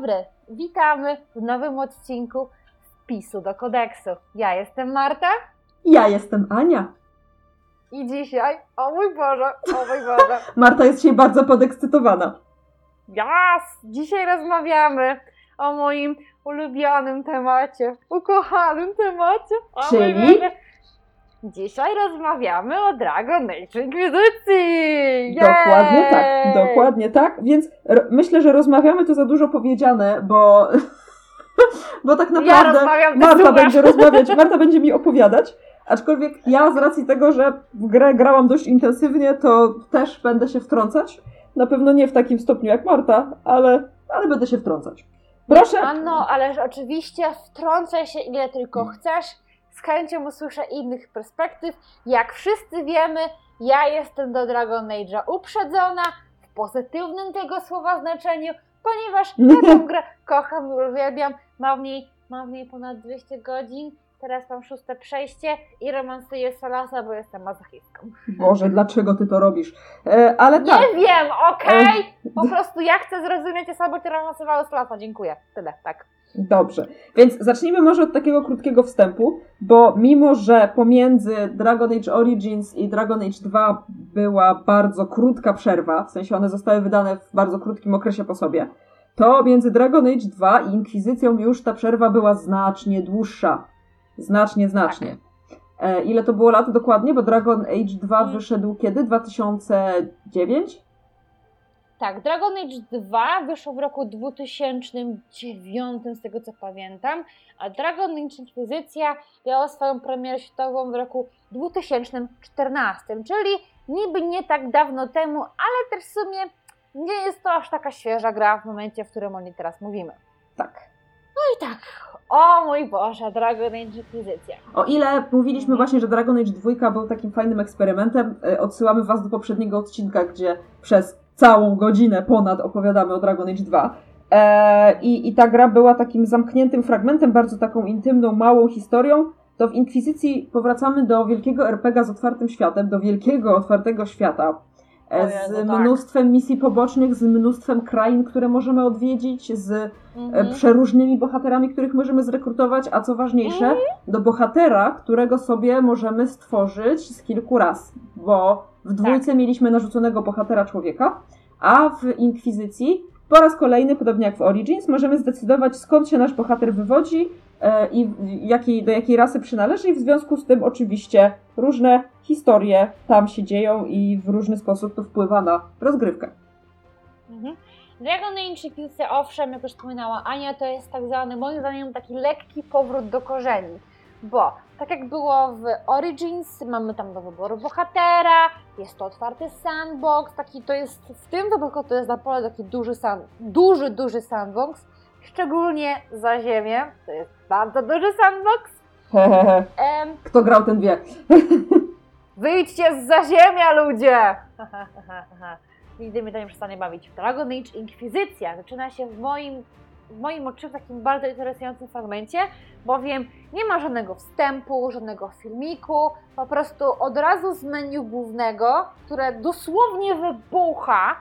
Dobry, witamy w nowym odcinku Wpisu do kodeksu. Ja jestem Marta Ja jestem Ania. i dzisiaj, o mój Boże, o mój Boże, Marta jest dzisiaj bardzo podekscytowana. jas, dzisiaj rozmawiamy o moim ulubionym temacie, ukochanym temacie. O Czyli? Dzisiaj rozmawiamy o Dragon Age Inquisicji! Dokładnie tak, dokładnie tak. Więc myślę, że rozmawiamy to za dużo powiedziane, bo, bo tak Ja naprawdę rozmawiam, ty Marta będzie rozmawiać, Marta będzie mi opowiadać. Aczkolwiek ja z racji tego, że w grę grałam dość intensywnie, to też będę się wtrącać. Na pewno nie w takim stopniu jak Marta, ale, ale będę się wtrącać. Proszę. Anno, ależ oczywiście wtrącaj się ile tylko chcesz. Z chęcią usłyszę innych perspektyw. Jak wszyscy wiemy, ja jestem do Dragon Age'a uprzedzona w pozytywnym tego słowa znaczeniu, ponieważ ja tę grę kocham uwielbiam. Mam w niej, mam w niej ponad 200 godzin. Teraz mam szóste przejście i romansuję Solasa, bo jestem mazochistką. Boże, dlaczego ty to robisz? E, ale tak. Nie wiem, okej? Po prostu ja chcę zrozumieć osoby, które romansowały Solasa. Dziękuję. Tyle, tak. Dobrze, więc zacznijmy może od takiego krótkiego wstępu, bo mimo, że pomiędzy Dragon Age Origins i Dragon Age 2 była bardzo krótka przerwa, w sensie one zostały wydane w bardzo krótkim okresie po sobie, to między Dragon Age 2 i Inkwizycją już ta przerwa była znacznie dłuższa. Znacznie, znacznie. E, ile to było lat dokładnie? Bo Dragon Age 2 Mm. wyszedł kiedy? 2009? Tak, Dragon Age 2 wyszło w roku 2009, z tego co pamiętam, a Dragon Age Inkwizycja miała swoją premierę światową w roku 2014, czyli niby nie tak dawno temu, ale też w sumie nie jest to aż taka świeża gra w momencie, w którym o niej teraz mówimy. Tak. No i tak, o mój Boże, Dragon Age Inkwizycja. O ile mówiliśmy właśnie, że Dragon Age 2 był takim fajnym eksperymentem, e, odsyłamy Was do poprzedniego odcinka, gdzie przez całą godzinę ponad opowiadamy o Dragon Age 2. E, i, I ta gra była takim zamkniętym fragmentem, bardzo taką intymną, małą historią. To w Inkwizycji powracamy do wielkiego RPG z otwartym światem, do wielkiego, otwartego świata. Jezu, z tak. mnóstwem misji pobocznych, z mnóstwem krain, które możemy odwiedzić, z e, Mhm. przeróżnymi bohaterami, których możemy zrekrutować, a co ważniejsze, do bohatera, którego sobie możemy stworzyć z kilku raz, bo w dwójce mieliśmy narzuconego bohatera człowieka, a w Inkwizycji po raz kolejny, podobnie jak w Origins, możemy zdecydować skąd się nasz bohater wywodzi i w- jakiej, do jakiej rasy przynależy i w związku z tym oczywiście różne historie tam się dzieją i w różny sposób to wpływa na rozgrywkę. Mhm. Dragon Age Inkwizycja, owszem, jak już wspominała Ania, to jest tak zwany, moim zdaniem, taki lekki powrót do korzeni. Bo tak jak było w Origins, mamy tam do wyboru bohatera, jest to otwarty sandbox, taki to jest, w tym wypadku to jest naprawdę taki duży, sand, duży, duży sandbox, szczególnie za ziemię, to jest bardzo duży sandbox. Hehehe. Em, Kto grał, ten wie. Wyjdźcie z zaziemia, ludzie! Nigdy mnie to nie przestanie bawić. Dragon Age Inkwizycja zaczyna się w moim, w moim odczuciu w takim bardzo interesującym fragmencie, bowiem nie ma żadnego wstępu, żadnego filmiku, po prostu od razu z menu głównego, które dosłownie wybucha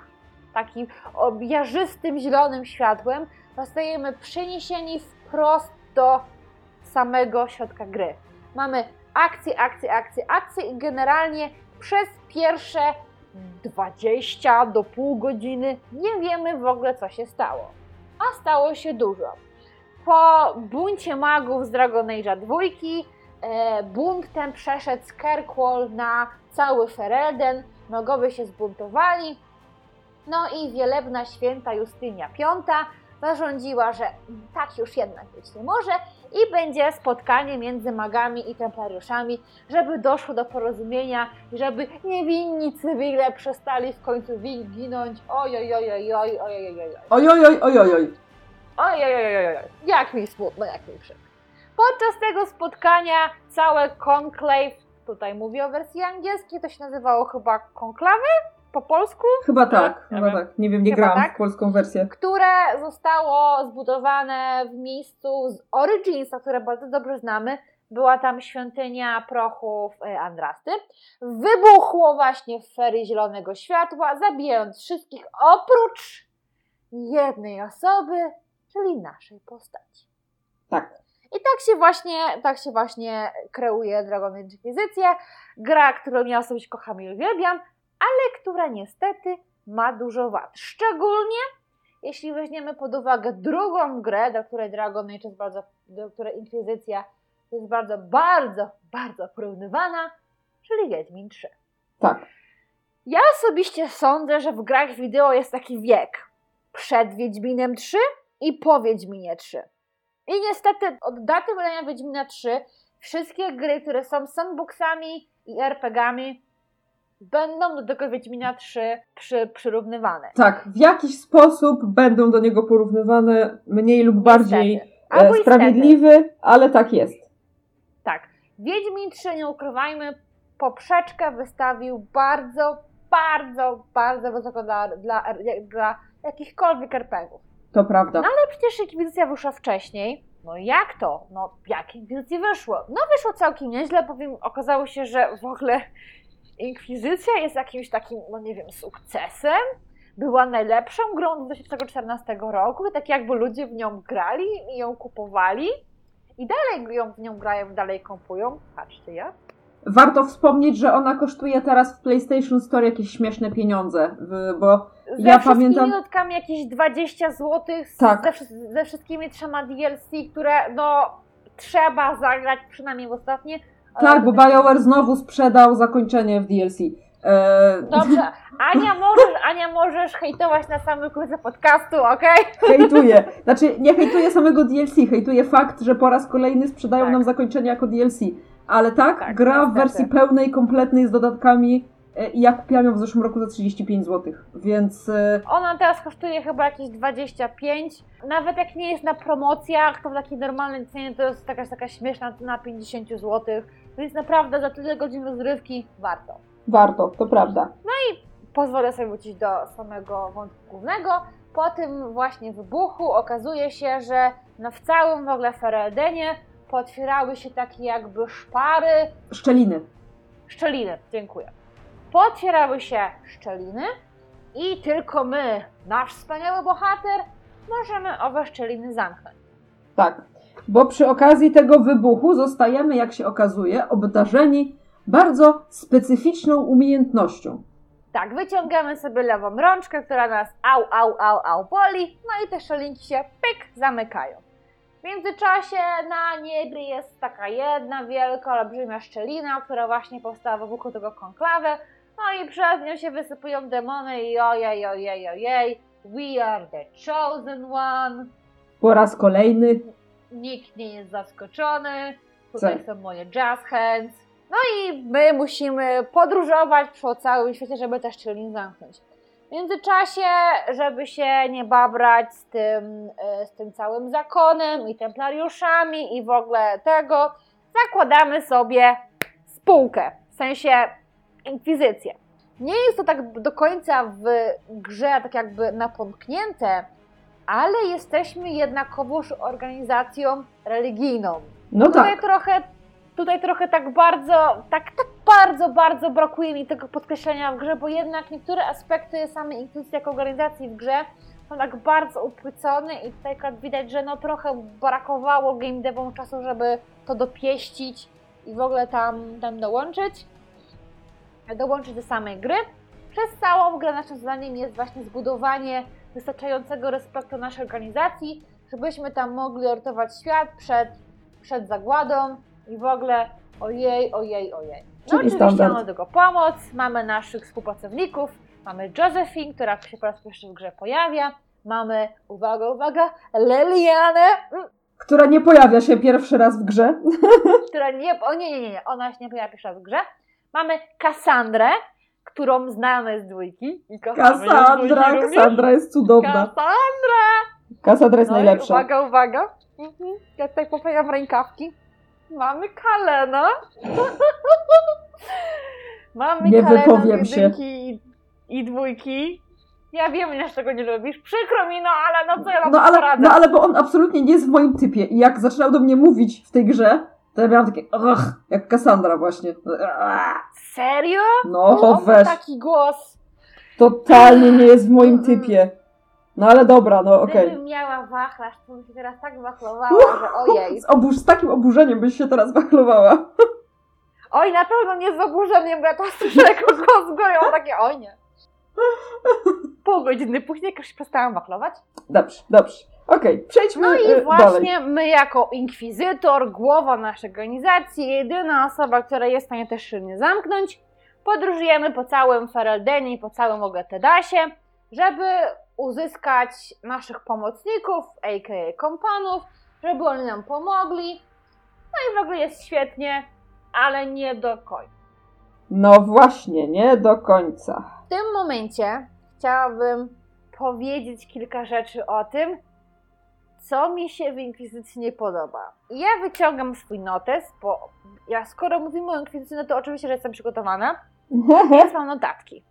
takim objarzystym, zielonym światłem, zostajemy przeniesieni wprost do samego środka gry. Mamy akcje, akcje, akcje, akcje i generalnie przez pierwsze 20 do pół godziny nie wiemy w ogóle co się stało. A stało się dużo. Po buncie magów z Dragon Age'a 2 e, bunt ten przeszedł z Kirkwall na cały Ferelden, magowie się zbuntowali, no i wielebna święta Justynia V zarządziła, że tak już jednak być nie może i będzie spotkanie między magami i templariuszami, żeby doszło do porozumienia, żeby niewinni cywile przestali w końcu ginąć. Oj, oj, oj, oj, oj, oj, oj, oj. Oj, oj, oj, oj, oj. Oj, oj, oj, oj, oj. Jak mi smutno, jak mi przykro. Podczas tego spotkania całe conclave, tutaj mówię o wersji angielskiej, to się nazywało chyba konklawy, po polsku, Chyba tak, Ja chyba wiem. tak. Nie wiem, nie Chyba grałam tak? w polską wersję. które zostało zbudowane w miejscu z Originsa, które bardzo dobrze znamy. Była tam świątynia prochów e, Andrasty. Wybuchło właśnie w ferii zielonego światła, zabijając wszystkich oprócz jednej osoby, czyli naszej postaci. Tak. I tak się właśnie, tak się właśnie kreuje Dragon Age Inquisition. Gra, którą ja osobiście kocham i uwielbiam, ale która niestety ma dużo wad. Szczególnie jeśli weźmiemy pod uwagę drugą grę, do której Dragon Age jest bardzo, do której Inkwizycja jest bardzo, bardzo, bardzo porównywana, czyli Wiedźmin 3. Tak. Ja osobiście sądzę, że w grach wideo jest taki wiek przed Wiedźminem 3 i po Wiedźminie 3. I niestety od daty wydania Wiedźmina 3 wszystkie gry, które są sandboxami i RPGami będą do tego Wiedźmina 3 przy, przyrównywane. Tak, w jakiś sposób będą do niego porównywane mniej lub bardziej e, sprawiedliwy, ale tak jest. Tak. Wiedźmin 3, nie ukrywajmy, poprzeczkę wystawił bardzo, bardzo, bardzo wysoko dla, dla, dla jakichkolwiek RPGów. To prawda. Ale przecież Inkwizycja wyszła wcześniej. No jak to? No jak Inkwizycji wyszło? No wyszło całkiem nieźle, powiem, okazało się, że w ogóle Inkwizycja jest jakimś takim, no nie wiem, sukcesem. Była najlepszą grą 2014 roku, tak jakby ludzie w nią grali i ją kupowali. I dalej ją w nią grają, dalej kupują. Patrzcie ja. Warto wspomnieć, że ona kosztuje teraz w PlayStation Store jakieś śmieszne pieniądze, bo Ze Ja wszystkimi pamiętam- dodatkami jakieś 20 zł, Tak. ze, ze wszystkimi trzema DLC, które no trzeba zagrać przynajmniej w ostatnie. Tak, bo BioWare znowu sprzedał zakończenie w DLC. E, Dobrze, Ania możesz, Ania możesz hejtować na samym końcu podcastu, okej? hejtuję. Znaczy, nie hejtuję samego DLC, hejtuję fakt, że po raz kolejny sprzedają Tak. nam zakończenie jako DLC. Ale tak, Tak, gra w wersji pełnej, kompletnej, z dodatkami i ja kupiłam ją w zeszłym roku za 35 zł, więc e, Ona teraz kosztuje chyba jakieś 25. Nawet jak nie jest na promocjach, to w takiej normalnej cenie to jest jakaś taka śmieszna cena 50 zł. Więc naprawdę za tyle godzin rozrywki warto. warto, to prawda. pozwolę sobie wrócić do samego wątku głównego. Po tym właśnie wybuchu okazuje się, że no w całym w ogóle Fereldenie potwierały się takie jakby szpary, Szczeliny. szczeliny, dziękuję. Potwierały się szczeliny i tylko my, nasz wspaniały bohater, możemy owe szczeliny zamknąć. Tak, bo przy okazji tego wybuchu zostajemy, jak się okazuje, obdarzeni bardzo specyficzną umiejętnością. Tak, wyciągamy sobie lewą rączkę, która nas au, au, au, au boli, no i te szczelinki się pyk zamykają. W międzyczasie na niebie jest taka jedna wielka, olbrzymia szczelina, która właśnie powstała wokół tego konklawy, no i przez nią się wysypują demony i ojej, ojej, ojej, we are the chosen one, Po raz kolejny, nikt nie jest zaskoczony, tutaj Tak. są moje jazz hands. No i my musimy podróżować po całym świecie, żeby te szczeliny zamknąć. W międzyczasie, żeby się nie babrać z tym, e, z tym całym zakonem i templariuszami i w ogóle tego, zakładamy sobie spółkę, w sensie inkwizycję. Nie jest to tak do końca w grze tak jakby napomknięte, ale jesteśmy jednakowoż organizacją religijną. no Tutaj tak, trochę, tutaj trochę tak bardzo, tak, tak bardzo, bardzo brakuje mi tego podkreślenia w grze, bo jednak niektóre aspekty samej Inkwizycji jako organizacji w grze są tak bardzo upłycone i tutaj widać, że no trochę brakowało game devom czasu, żeby to dopieścić i w ogóle tam, tam dołączyć, dołączyć do samej gry. Przez całą grę naszym zadaniem jest właśnie zbudowanie wystarczającego respektu naszej organizacji, żebyśmy tam mogli ratować świat przed przed zagładą i w ogóle ojej, ojej, ojej. No Czyli oczywiście standard. mamy do tego pomoc, mamy naszych współpracowników, mamy Josephine, która się po raz pierwszy w grze pojawia, mamy, uwaga, uwaga, Lelianę, mm, która nie pojawia się pierwszy raz w grze. która nie, o nie, nie, nie, ona się nie pojawia pierwszy raz w grze, mamy Kassandrę, którą znamy z dwójki i kochamy ją z Kassandra, jest cudowna. Kassandra! Kassandra jest No najlepsza. Uwaga, uwaga. Mhm. Ja tutaj poprawiam rękawki. Mamy Kalena. Mamy Nie Kalena wypowiem z się. i, i dwójki. Ja wiem, że tego nie lubisz. Przykro mi, no ale no co ja mam No ale, poradzę? no ale bo on absolutnie nie jest w moim typie. I jak zaczynał do mnie mówić w tej grze, to ja miałam takie, ugh, jak Kassandra właśnie. Serio? No ma weź, taki głos. totalnie nie jest w moim typie. No ale dobra, no okej. Gdybym miała wachlarz, to bym się teraz tak wachlowała, że ojej. Z, oburz, z takim oburzeniem byś się teraz wachlowała. Oj, na pewno nie z oburzeniem, bo ja to słyszę jako głos goją, takie oj nie. Pół godziny później już przestałam wachlować. Dobrze, dobrze. Okej, przejdźmy No y, i dalej. właśnie my jako inkwizytor, głowa naszej organizacji, jedyna osoba, która jest w stanie też szylnie zamknąć, podróżujemy po całym Fereldenie i po całym Ogetedasie, żeby uzyskać naszych pomocników, a.k.a. kompanów, żeby oni nam pomogli. No i w ogóle jest świetnie, ale nie do końca. No właśnie, nie do końca. W tym momencie chciałabym powiedzieć kilka rzeczy o tym, co mi się w Inkwizycji nie podoba. I Ja wyciągam swój notes, bo ja skoro mówimy o Inkwizycji, no to oczywiście, że jestem przygotowana, więc mam notatki.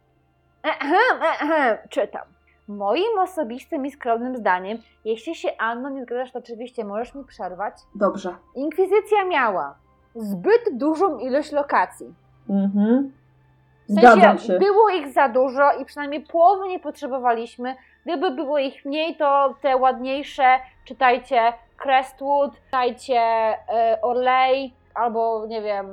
Ehem, ehem, czytam. Moim osobistym i skromnym zdaniem, jeśli się Anno nie zgadzasz, to oczywiście możesz mi przerwać. Dobrze. Inkwizycja miała zbyt dużą ilość lokacji. Mhm. W sensie było ich za dużo i przynajmniej połowy nie potrzebowaliśmy. Gdyby było ich mniej, to te ładniejsze, czytajcie Crestwood, czytajcie e, Orley, albo nie wiem,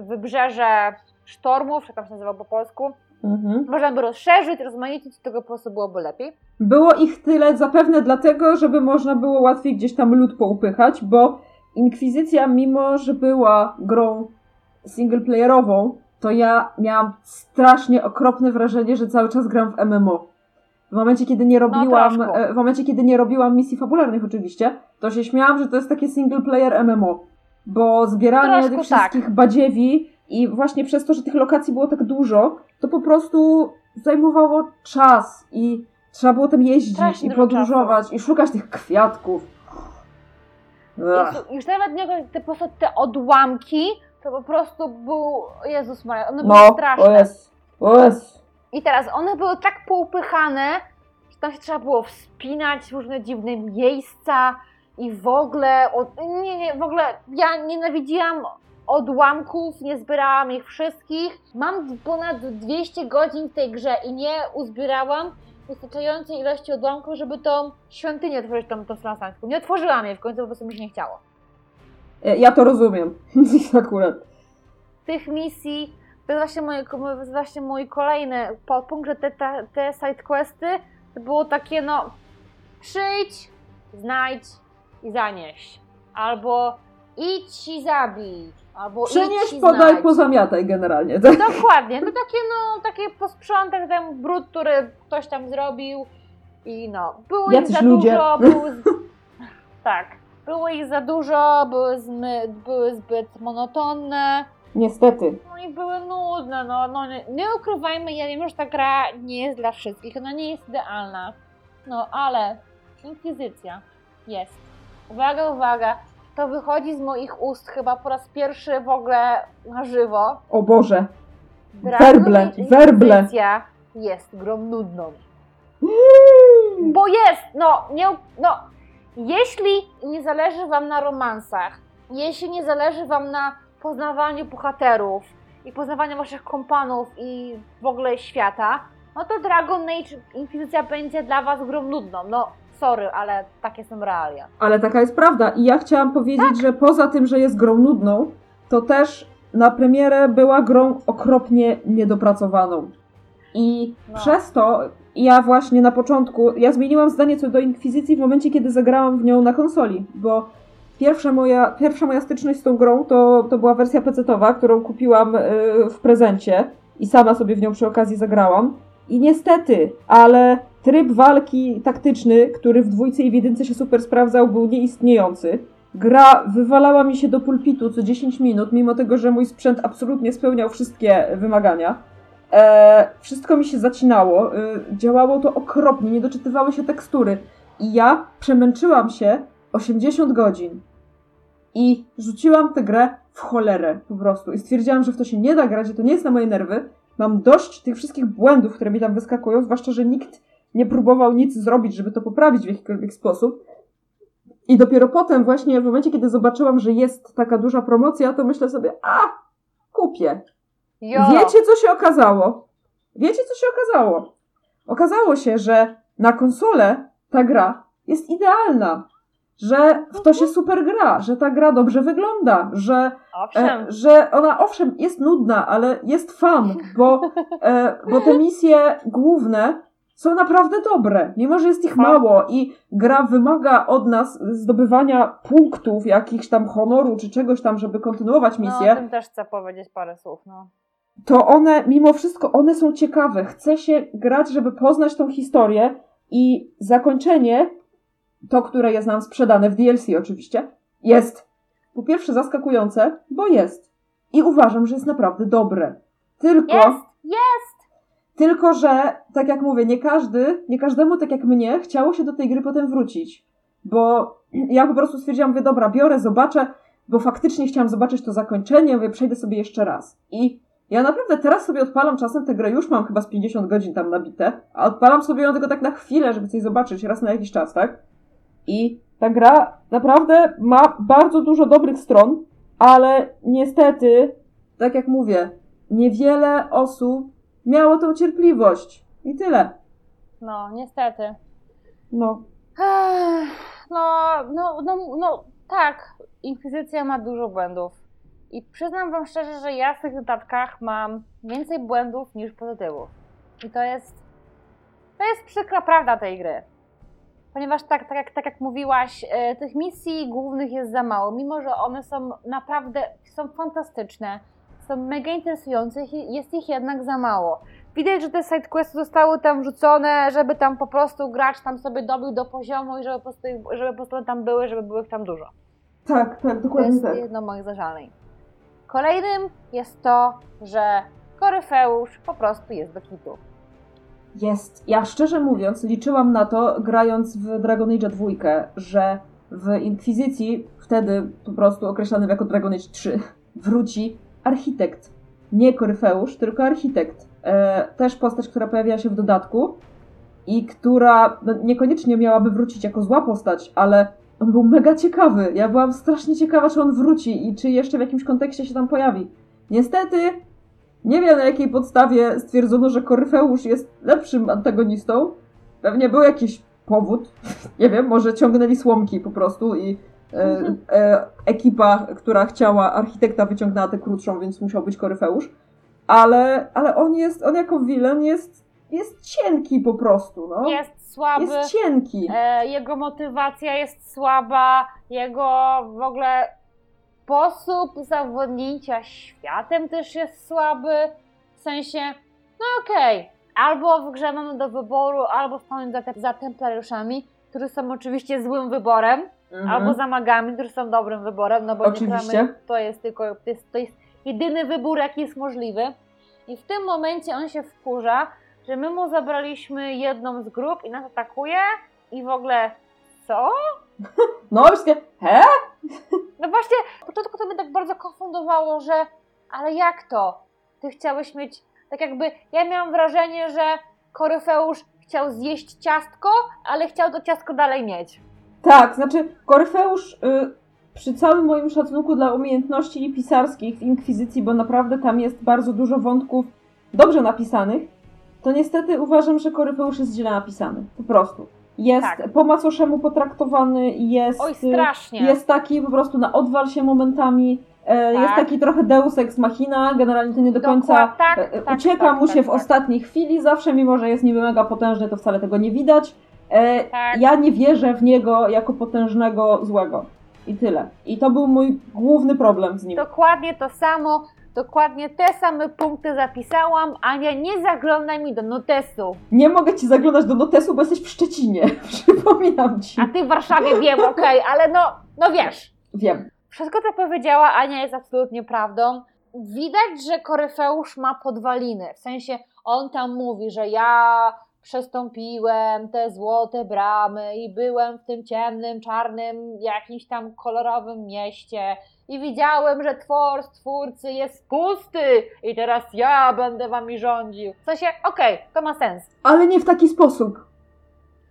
Wybrzeże Sztormów, jak tam się nazywa po polsku. Mhm. Można by rozszerzyć, rozmaicić, tego po prostu byłoby lepiej. Było ich tyle zapewne dlatego, żeby można było łatwiej gdzieś tam lód poupychać, bo Inkwizycja, mimo że była grą singleplayerową, to ja miałam strasznie okropne wrażenie, że cały czas gram w MMO. W momencie, kiedy nie robiłam, troszkę. e, w momencie, kiedy nie robiłam misji fabularnych oczywiście, to się śmiałam, że to jest takie single player MMO. Bo zbieranie Troszkę tych wszystkich badziewi i właśnie przez to, że tych lokacji było tak dużo, to po prostu zajmowało czas i trzeba było tam jeździć Strasznie i podróżować i szukać tych kwiatków. Jezu, już nawet nie te, po prostu te odłamki, to po prostu był, Jezus Maria, one były No, straszne. o jest, o jest. I teraz one były tak poupychane, że tam się trzeba było wspinać w różne dziwne miejsca i w ogóle, od, nie, nie, w ogóle ja nienawidziłam odłamków, nie zbierałam ich wszystkich. Mam ponad 200 godzin w tej grze i nie uzbierałam wystarczającej ilości odłamków, żeby tą świątynię otworzyć, tą, tą. Nie otworzyłam jej w końcu, po prostu mi się nie chciało. E, Ja to rozumiem. Akurat. tych misji, to jest właśnie, moje, jest właśnie mój kolejny podpunkt, że te, te, te sidequesty to było takie no przyjdź, znajdź i zanieś. Albo idź i zabij. Albo idź i podaj, znajdź. pozamiataj generalnie. Dokładnie, to takie no, takie posprzątek ten brud, który ktoś tam zrobił i no, było Jacyś ich za ludzie. dużo, były z... tak, było ich za dużo, były, zmy... były zbyt monotonne. Niestety. No i były nudne, no, no nie, nie ukrywajmy, ja wiem, że ta gra nie jest dla wszystkich, ona nie jest idealna. No, ale Inkwizycja jest. Uwaga, uwaga, to wychodzi z moich ust chyba po raz pierwszy w ogóle na żywo. O Boże. Werble, werble. Inkwizycja jest grą nudną. Bo jest, no, nie, no, jeśli nie zależy Wam na romansach, jeśli nie zależy Wam na poznawaniu bohaterów i poznawaniu Waszych kompanów i w ogóle świata, no to Dragon Age Inkwizycja będzie dla Was grą nudną. No, sorry, ale takie są realia. Ale taka jest prawda. I ja chciałam powiedzieć, Tak. że poza tym, że jest grą nudną, to też na premierę była grą okropnie niedopracowaną. I No. przez to ja właśnie na początku, ja zmieniłam zdanie co do Inkwizycji w momencie, kiedy zagrałam w nią na konsoli, bo pierwsza moja, pierwsza moja styczność z tą grą to, to była wersja PC-towa, którą kupiłam y, w prezencie i sama sobie w nią przy okazji zagrałam. I niestety, ale tryb walki taktyczny, który w dwójce i w jedynce się super sprawdzał, był nieistniejący. Gra wywalała mi się do pulpitu co 10 minut, mimo tego, że mój sprzęt absolutnie spełniał wszystkie wymagania. E, wszystko mi się zacinało, e, działało to okropnie, nie doczytywały się tekstury. I ja przemęczyłam się 80 godzin. I rzuciłam tę grę w cholerę po prostu. I stwierdziłam, że w to się nie da grać, że to nie jest na moje nerwy. Mam dość tych wszystkich błędów, które mi tam wyskakują, zwłaszcza, że nikt nie próbował nic zrobić, żeby to poprawić w jakikolwiek sposób. I dopiero potem, właśnie w momencie, kiedy zobaczyłam, że jest taka duża promocja, to myślę sobie, a, kupię. Jo, Wiecie, co się okazało? Wiecie, co się okazało? Okazało się, że na konsolę ta gra jest idealna, że w to się super gra, że ta gra dobrze wygląda, że, e, że ona owszem jest nudna, ale jest fan, bo, e, bo te misje główne są naprawdę dobre, mimo że jest ich mało i gra wymaga od nas zdobywania punktów, jakichś tam honoru czy czegoś tam, żeby kontynuować No, misję o tym też chcę powiedzieć parę słów, no. To one, mimo wszystko, one są ciekawe. Chce się grać, żeby poznać tą historię i zakończenie, to, które jest nam sprzedane w DLC oczywiście, jest po pierwsze zaskakujące, bo jest. I uważam, że jest naprawdę dobre. Tylko, Jest, jest! tylko że, tak jak mówię, nie każdy, nie każdemu, tak jak mnie, chciało się do tej gry potem wrócić. Bo ja po prostu stwierdziłam, mówię, dobra, biorę, zobaczę, bo faktycznie chciałam zobaczyć to zakończenie, mówię, przejdę sobie jeszcze raz. I ja naprawdę teraz sobie odpalam czasem tę grę, już mam chyba z 50 godzin tam nabite, a odpalam sobie ją tylko tak na chwilę, żeby coś zobaczyć, raz na jakiś czas, tak? I ta gra naprawdę ma bardzo dużo dobrych stron, ale niestety, tak jak mówię, niewiele osób miało tą cierpliwość. I tyle. No, niestety. No. Ech, No, no, no, no, tak. Inkwizycja ma dużo błędów. I przyznam wam szczerze, że ja w tych notatkach mam więcej błędów niż pozytywów. I to jest. To jest przykra prawda tej gry. Ponieważ tak, tak, jak, tak jak mówiłaś, e, tych misji głównych jest za mało, mimo że one są naprawdę są fantastyczne, są mega interesujące, jest ich jednak za mało. Widać, że te sidequesty zostały tam wrzucone, żeby tam po prostu gracz tam sobie dobił do poziomu i żeby po prostu, żeby po prostu tam były, żeby było ich tam dużo. Tak, tak, To dokładnie jest tak. jedno moich zażaleń. Kolejnym jest to, że Koryfeusz po prostu jest do kitu. Jest. Ja szczerze mówiąc, liczyłam na to, grając w Dragon Age 2, że w Inkwizycji, wtedy po prostu określany jako Dragon Age 3, wróci architekt. Nie Koryfeusz, tylko architekt. E, też postać, która pojawia się w dodatku i która no, niekoniecznie miałaby wrócić jako zła postać, ale on był mega ciekawy. Ja byłam strasznie ciekawa, czy on wróci i czy jeszcze w jakimś kontekście się tam pojawi. Niestety, nie wiem na jakiej podstawie stwierdzono, że Koryfeusz jest lepszym antagonistą. Pewnie był jakiś powód. Nie wiem, może ciągnęli słomki po prostu i e, e, ekipa, która chciała architekta wyciągnęła tę krótszą, więc musiał być Koryfeusz. Ale, ale on jest, on jako villain jest, jest cienki po prostu, no. Jest słaby, Jest cienki. e, jego motywacja jest słaba, jego w ogóle sposób zawodnięcia światem też jest słaby. W sensie, no okej, albo w grze mamy do wyboru, albo stanąć za, te, za templariuszami, którzy są oczywiście złym wyborem, Mhm. albo za magami, którzy są dobrym wyborem, no bo Oczywiście. gramy, to jest tylko, to jest, to jest jedyny wybór, jaki jest możliwy. I w tym momencie on się wkurza, że my mu zabraliśmy jedną z grup i nas atakuje i w ogóle co? No, takie, he? No właśnie, na początku to mnie tak bardzo konfundowało, że ale jak to? Ty chciałeś mieć, tak jakby, ja miałam wrażenie, że Koryfeusz chciał zjeść ciastko, ale chciał to ciastko dalej mieć. Tak, znaczy Koryfeusz y, przy całym moim szacunku dla umiejętności pisarskich w Inkwizycji, bo naprawdę tam jest bardzo dużo wątków dobrze napisanych, to niestety uważam, że Koryfeusz jest źle napisany. Po prostu. Jest Tak. po macoszemu potraktowany, jest, Oj, strasznie. jest taki po prostu na odwal się momentami, e, jest Tak. taki trochę deus ex machina, generalnie to nie do końca tak, e, tak, ucieka tak, mu tak, się w tak. ostatniej chwili zawsze, mimo że jest niby mega potężny, to wcale tego nie widać. E, Tak. Ja nie wierzę w niego jako potężnego złego. I tyle. I to był mój główny problem z nim. Dokładnie to samo, dokładnie te same punkty zapisałam. Ania, nie zaglądaj mi do notesu. Nie mogę ci zaglądać do notesu, bo jesteś w Szczecinie. Przypominam ci. A ty w Warszawie wiem, okej, ale no, no wiesz. Wiem. Wszystko, co powiedziała Ania, jest absolutnie prawdą. Widać, że Koryfeusz ma podwaliny. W sensie, on tam mówi, że ja przestąpiłem te złote bramy i byłem w tym ciemnym, czarnym, jakimś tam kolorowym mieście i widziałem, że twór stwórcy jest pusty i teraz ja będę wami rządził. W sensie, okej, to ma sens. Ale nie w taki sposób.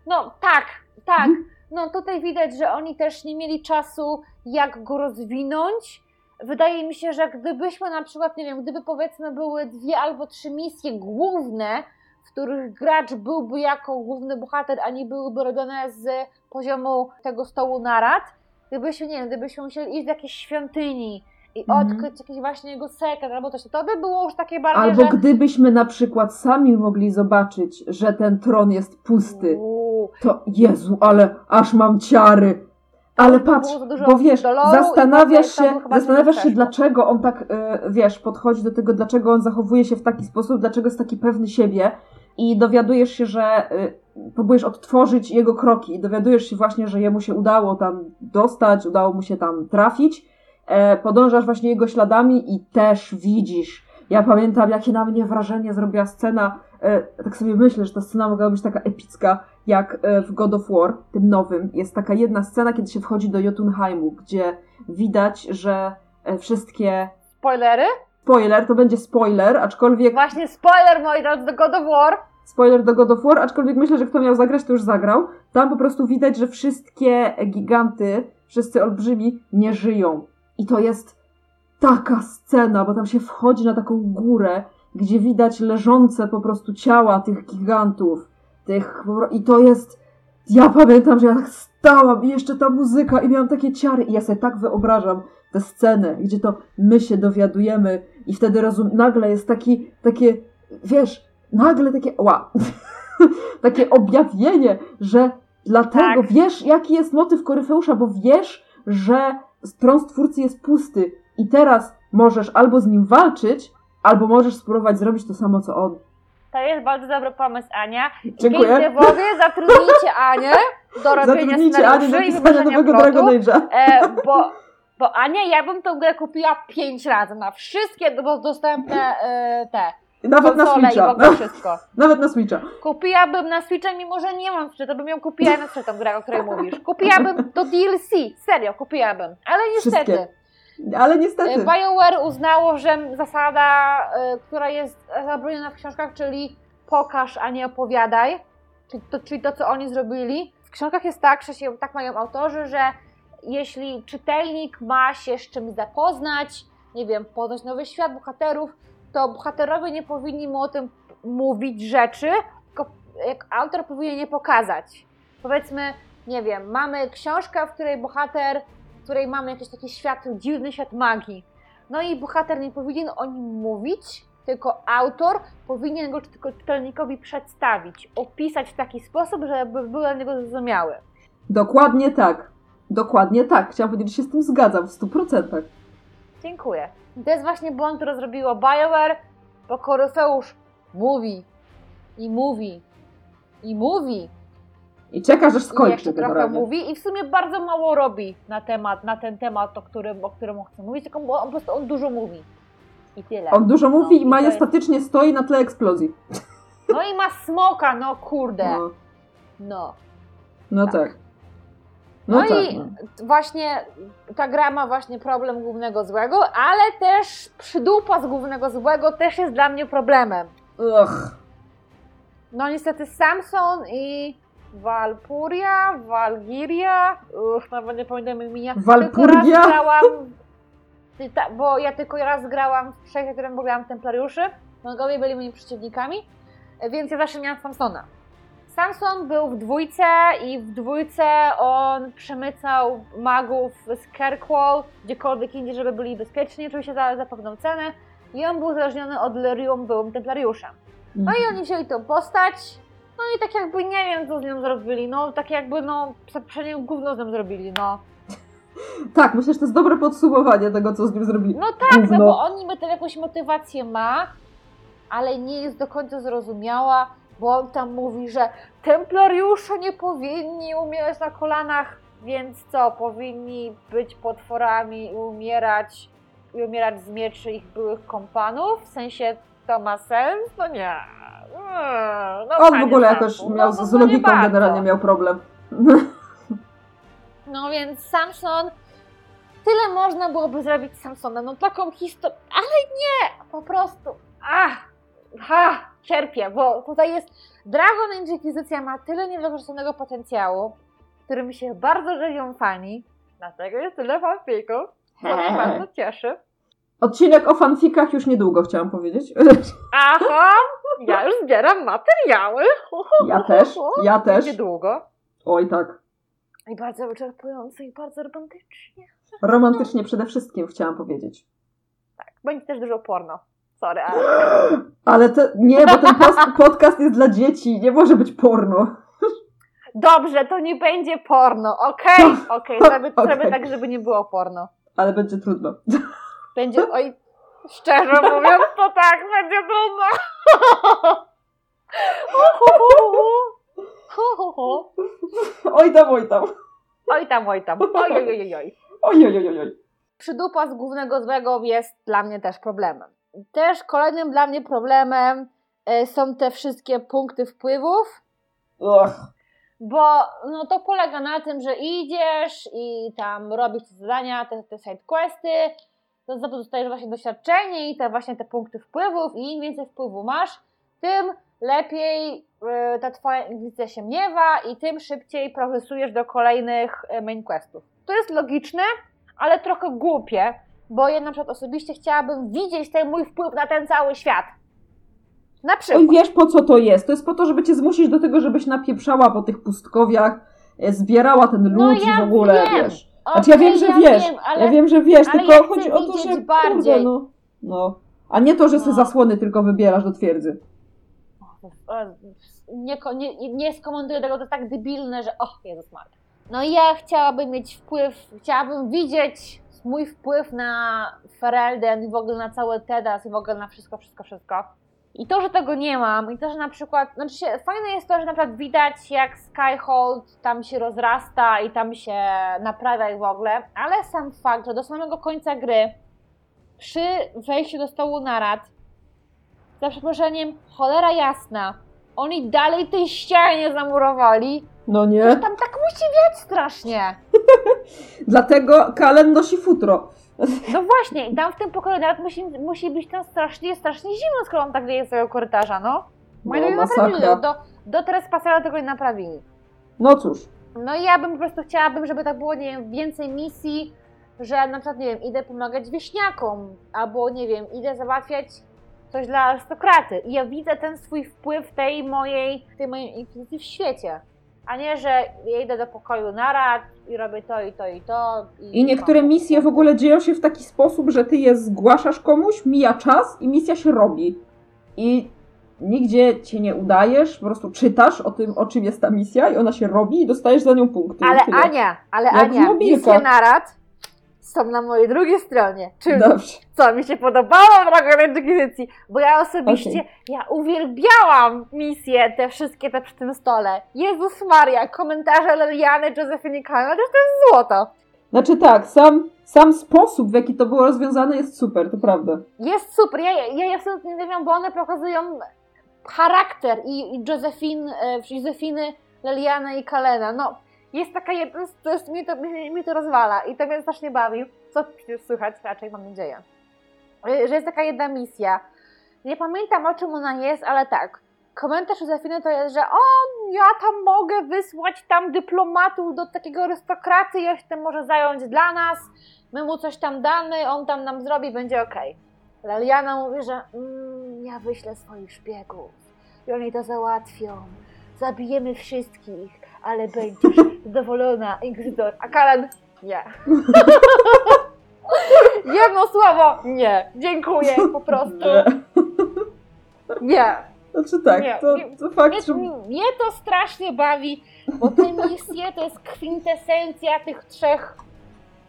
No tak, tak. Mhm. No tutaj widać, że oni też nie mieli czasu, jak go rozwinąć. Wydaje mi się, że gdybyśmy na przykład, nie wiem, gdyby powiedzmy były dwie albo trzy misje główne w których gracz byłby jako główny bohater, a nie byłyby robione z poziomu tego stołu narad, gdybyśmy, nie wiem, gdybyśmy musieli iść do jakiejś świątyni i Mhm. odkryć jakiś właśnie jego sekret albo coś, to by było już takie bardziej, Albo że... gdybyśmy na przykład sami mogli zobaczyć, że ten tron jest pusty, Uuu, to Jezu, ale aż mam ciary. Ale patrz, bo wiesz, zastanawiasz się, zastanawiasz się, dlaczego on tak, e, wiesz, podchodzi do tego, dlaczego on zachowuje się w taki sposób, dlaczego jest taki pewny siebie i dowiadujesz się, że e, próbujesz odtworzyć jego kroki i dowiadujesz się właśnie, że jemu się udało tam dostać, udało mu się tam trafić, e, podążasz właśnie jego śladami i też widzisz. Ja pamiętam, jakie na mnie wrażenie zrobiła scena, e, tak sobie myślę, że ta scena mogła być taka epicka, jak e, w God of War, tym nowym, jest taka jedna scena, kiedy się wchodzi do Jotunheimu, gdzie widać, że wszystkie. Spoilery? Spoiler, to będzie spoiler, aczkolwiek. Właśnie spoiler, moi drodzy, do God of War. Spoiler do God of War, aczkolwiek myślę, że kto miał zagrać, to już zagrał. Tam po prostu widać, że wszystkie giganty, wszyscy olbrzymi nie żyją. I to jest taka scena, bo tam się wchodzi na taką górę, gdzie widać leżące po prostu ciała tych gigantów. Tych, I to jest. Ja pamiętam, że ja tak stałam i jeszcze ta muzyka i miałam takie ciary. I ja sobie tak wyobrażam tę scenę, gdzie to my się dowiadujemy i wtedy rozum, nagle jest taki, takie, wiesz, nagle takie, ła, takie objawienie, że dlatego Tak. wiesz, jaki jest motyw Koryfeusza, bo wiesz, że tron stwórcy jest pusty i teraz możesz albo z nim walczyć, albo możesz spróbować zrobić to samo, co on. To jest bardzo dobry pomysł, Ania. Dziękuję. Gamedevowie, zatrudnijcie Anię do robienia Zatrudnijcie Anię do scenariuszy i nowego. Dragon Age'a. E, bo, bo Ania, ja bym tę grę kupiła pięć razy na wszystkie dostępne e, te Nawet na Switcha. ogóle wszystko. Nawet na Switcha. Kupiłabym na Switcha, mimo że nie mam Switcha, to bym ją kupiła na Switcha, tą grę, o której mówisz. Kupiłabym do DLC, serio, kupiłabym. Ale niestety, Wszystkie. Ale niestety. e, BioWare uznało, że zasada, e, która jest zabroniona w książkach, czyli pokaż, a nie opowiadaj, czyli to, czyli to co oni zrobili. W książkach jest tak, że się, tak mają autorzy, że jeśli czytelnik ma się z czymś zapoznać, nie wiem, poznać nowy świat bohaterów, to bohaterowie nie powinni mu o tym mówić rzeczy, tylko jak autor powinien je pokazać. Powiedzmy, nie wiem, mamy książkę, w której bohater, w której mamy jakiś taki świat, dziwny świat magii. No i bohater nie powinien o nim mówić, tylko autor powinien go tylko czytelnikowi przedstawić, opisać w taki sposób, żeby był dla niego zrozumiały. Dokładnie tak. Dokładnie tak. Chciałam powiedzieć, że się z tym zgadzam w 100%. Dziękuję. I to jest właśnie błąd, który zrobiło BioWare, bo Koryfeusz mówi i mówi i mówi I czekasz, aż i skończy jeszcze trochę mówi i w sumie bardzo mało robi na temat, na ten temat, o którym, o którym on chce mówić, tylko on, po prostu on dużo mówi. I tyle. On dużo mówi No, i i to jest- majestatycznie stoi na tle eksplozji. No i ma smoka, no kurde. No, No. no Tak. tak. No, No, tak. i No. właśnie ta gra ma właśnie problem głównego złego, ale też przydupa z głównego złego też jest dla mnie problemem. Ugh. No niestety Samson i Walpuria, Walgiria, uch, nawet nie pamiętam imienia. Walpurgia? Tylko raz grałam, bo ja tylko raz grałam w trzech, którym grałam Templariuszy. Mongowie byli moimi przeciwnikami, więc ja zawsze miałam Samsona. Samson był w dwójce i w dwójce on przemycał magów z Kirkwall, gdziekolwiek indziej, żeby byli bezpieczni, oczywiście za, za pewną cenę. I on był uzależniony od Lyrium, był Templariuszem. No i oni wzięli tą postać, no i tak jakby nie wiem, co z nią zrobili, no tak jakby, no, przynajmniej gówno z nią zrobili, no. Tak, myślę, że to jest dobre podsumowanie tego, co z nim zrobili. No tak, Gówno. no bo on niby tam jakąś motywację ma, ale nie jest do końca zrozumiała, bo on tam mówi, że templariusze nie powinni umierać na kolanach, więc co, powinni być potworami i umierać, i umierać z mieczy ich byłych kompanów? W sensie to ma sens? No nie. Mm, No, On w ogóle jakoś no, miał no, z logiką generalnie miał problem. No więc Samson, tyle można byłoby zrobić z Samsonem, no taką historię, ale nie, po prostu, ach, ha, cierpię, bo tutaj jest, Dragon Age Inquisicja ma tyle niewykorzystanego potencjału, którym się bardzo żywią fani, dlatego jest tyle fanfików, co mnie bardzo cieszy. Odcinek o fanfikach już niedługo chciałam powiedzieć. Aha, ja już zbieram materiały. Ja też, ja też. Niedługo. Oj tak. I bardzo wyczerpujące i bardzo romantycznie. Romantycznie przede wszystkim chciałam powiedzieć. Tak, będzie też dużo porno. Sorry, ale... Ale to, nie, bo ten podcast jest dla dzieci, nie może być porno. Dobrze, to nie będzie porno, okej? Okej, zrobię, Okej. zrobię tak, żeby nie było porno. Ale będzie trudno. Będzie, oj, szczerze mówiąc, to tak, będzie trudno. Oj tam, oj tam. Oj tam, oj tam, oj, oj, oj, oj. Oj, oj, oj, oj. Przydupa z głównego złego jest dla mnie też problemem. Też kolejnym dla mnie problemem e, są te wszystkie punkty wpływów, Ugh. bo no, to polega na tym, że idziesz i tam robisz te zadania, te, te side questy, to za to dostajesz właśnie doświadczenie i te właśnie te punkty wpływów i im więcej wpływu masz, tym lepiej e, ta twoja inkwizycja się miewa i tym szybciej progresujesz do kolejnych e, main questów. To jest logiczne, ale trochę głupie, bo ja na przykład osobiście chciałabym widzieć ten mój wpływ na ten cały świat. Na przykład. Oj, wiesz po co to jest? To jest po to, żeby cię zmusić do tego, żebyś napieprzała po tych pustkowiach, e, zbierała ten lód No ja w ogóle, wiem. wiesz. Znaczy ja wiem, że Okej, wiesz, wiem, ale ja wiem, że wiesz, tylko ja chodzi o to, że kurde, bardziej. no, no. A nie to, że No. sobie zasłony tylko wybierasz do twierdzy. Nie, nie, nie skomentuję tego, to jest tak debilne, że och, Jezus Maria. No i ja chciałabym mieć wpływ, chciałabym widzieć mój wpływ na Ferelden i w ogóle na cały Tedas i w ogóle na wszystko, wszystko, wszystko. I to, że tego nie mam i to, że na przykład, znaczy się, fajne jest to, że na przykład widać jak Skyhold tam się rozrasta i tam się naprawia i w ogóle, ale sam fakt, że do samego końca gry przy wejściu do stołu narad za przeproszeniem, cholera jasna, oni dalej tej ścianie zamurowali, No nie? tam tak musi wiać strasznie. Dlatego Kalen nosi futro. No właśnie, i tam w tym pokoju nawet musi, musi być tam strasznie, strasznie zimno, skoro on tak wieje z tego korytarza, no. Moi No, nie naprawili, do, do Trespasera tego nie naprawili. No cóż. No i ja bym po prostu chciałabym, żeby tak było, nie wiem, więcej misji, że na przykład, nie wiem, idę pomagać wieśniakom, albo, nie wiem, idę załatwiać coś dla arystokraty i ja widzę ten swój wpływ tej mojej, tej mojej inkwizycji w świecie. A nie, że ja idę do pokoju narad i robię to i to i to. I niektóre mam- misje w ogóle dzieją się w taki sposób, że ty je zgłaszasz komuś, mija czas i misja się robi. I nigdzie cię nie udajesz, po prostu czytasz o tym, o czym jest ta misja i ona się robi i dostajesz za nią punkty. I Ale. Ania, ale Jak Ania, misje narad są na mojej drugiej stronie. Czyli Dobrze. co mi się podobało w Dragon Inquisicji, bo ja osobiście, Okej. ja uwielbiałam misje, te wszystkie te przy tym stole. Jezus Maria, komentarze Leliany, Josephine Kano, to jest złoto. Znaczy tak, sam, sam sposób, w jaki to było rozwiązane jest super, to prawda. Jest super, ja, ja, ja absolutnie nie wiem, bo one pokazują charakter i, i Josephine, e, Josephiny, Leliany i Kalena, no jest taka jedna, to jest, mi, to, mi to rozwala i to mnie strasznie bawi, co przecież słychać? Raczej, mam nadzieję, E, że jest taka jedna misja, nie pamiętam o czym ona jest, ale tak, komentarz Józefiny to jest, że o, ja tam mogę wysłać tam dyplomatów do takiego arystokraty, ja się tym może zająć dla nas, my mu coś tam damy, on tam nam zrobi, będzie okej. Leliana mówi, że mm, ja wyślę swoich szpiegów. I oni to załatwią. Zabijemy wszystkich, ale będziesz zadowolona, Inkwizytor. A Kalen, nie. Jedno słowo, nie. Dziękuję, po prostu. Nie. Znaczy tak, Nie, to, to fakt, że... Mnie, mnie to strasznie bawi, bo te misje to jest kwintesencja tych trzech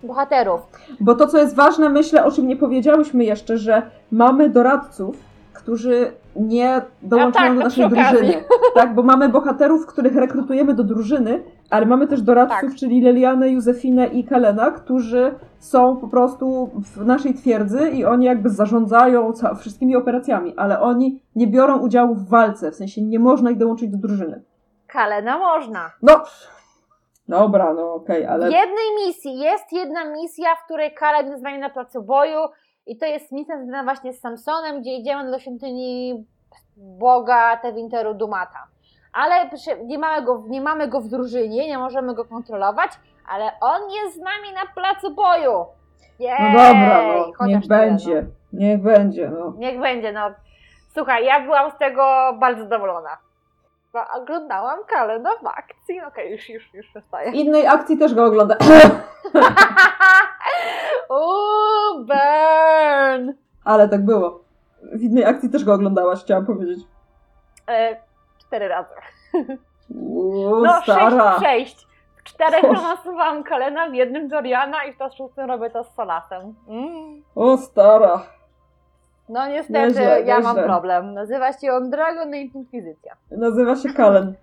bohaterów. Bo to, co jest ważne, myślę, o czym nie powiedziałyśmy jeszcze, że mamy doradców, którzy nie dołączają tak, do naszej drużyny. Tak, bo mamy bohaterów, których rekrutujemy do drużyny, ale mamy też doradców, Tak. czyli Lelianę, Józefinę i Kalena, którzy są po prostu w naszej twierdzy i oni jakby zarządzają wszystkimi operacjami, ale oni nie biorą udziału w walce, w sensie nie można ich dołączyć do drużyny. Kalena można. No, dobra, no okej, ale... W jednej misji jest jedna misja, w której Kaleb jest z nami na placu boju i to jest misja związana właśnie z Samsonem, gdzie idziemy do świątyni Boga Tewinteru Dumata. Ale nie mamy, go, nie mamy go w drużynie, nie możemy go kontrolować, ale on jest z nami na placu boju. Jej, No dobra, no, niech tyle, będzie. Niech będzie, no. No. Niech będzie, no. Słuchaj, ja byłam z tego bardzo zadowolona. Oglądałam kalendarz w akcji. Okej, już, już, już przestaję. W innej akcji też go ogląda. Uuu, burn! Ale tak było. W innej akcji też go oglądałaś, chciałam powiedzieć. E, cztery razy. Uuu, No, stara. sześć, sześć. W czterech romansowałam Kalena, w jednym Doriana i w to szóstym robię to z Solasem. Mm. O, stara. No niestety, Nieźle, ja mam nieźle. problem. Nazywa się on Dragon Inquisicja. Nazywa się Kalen.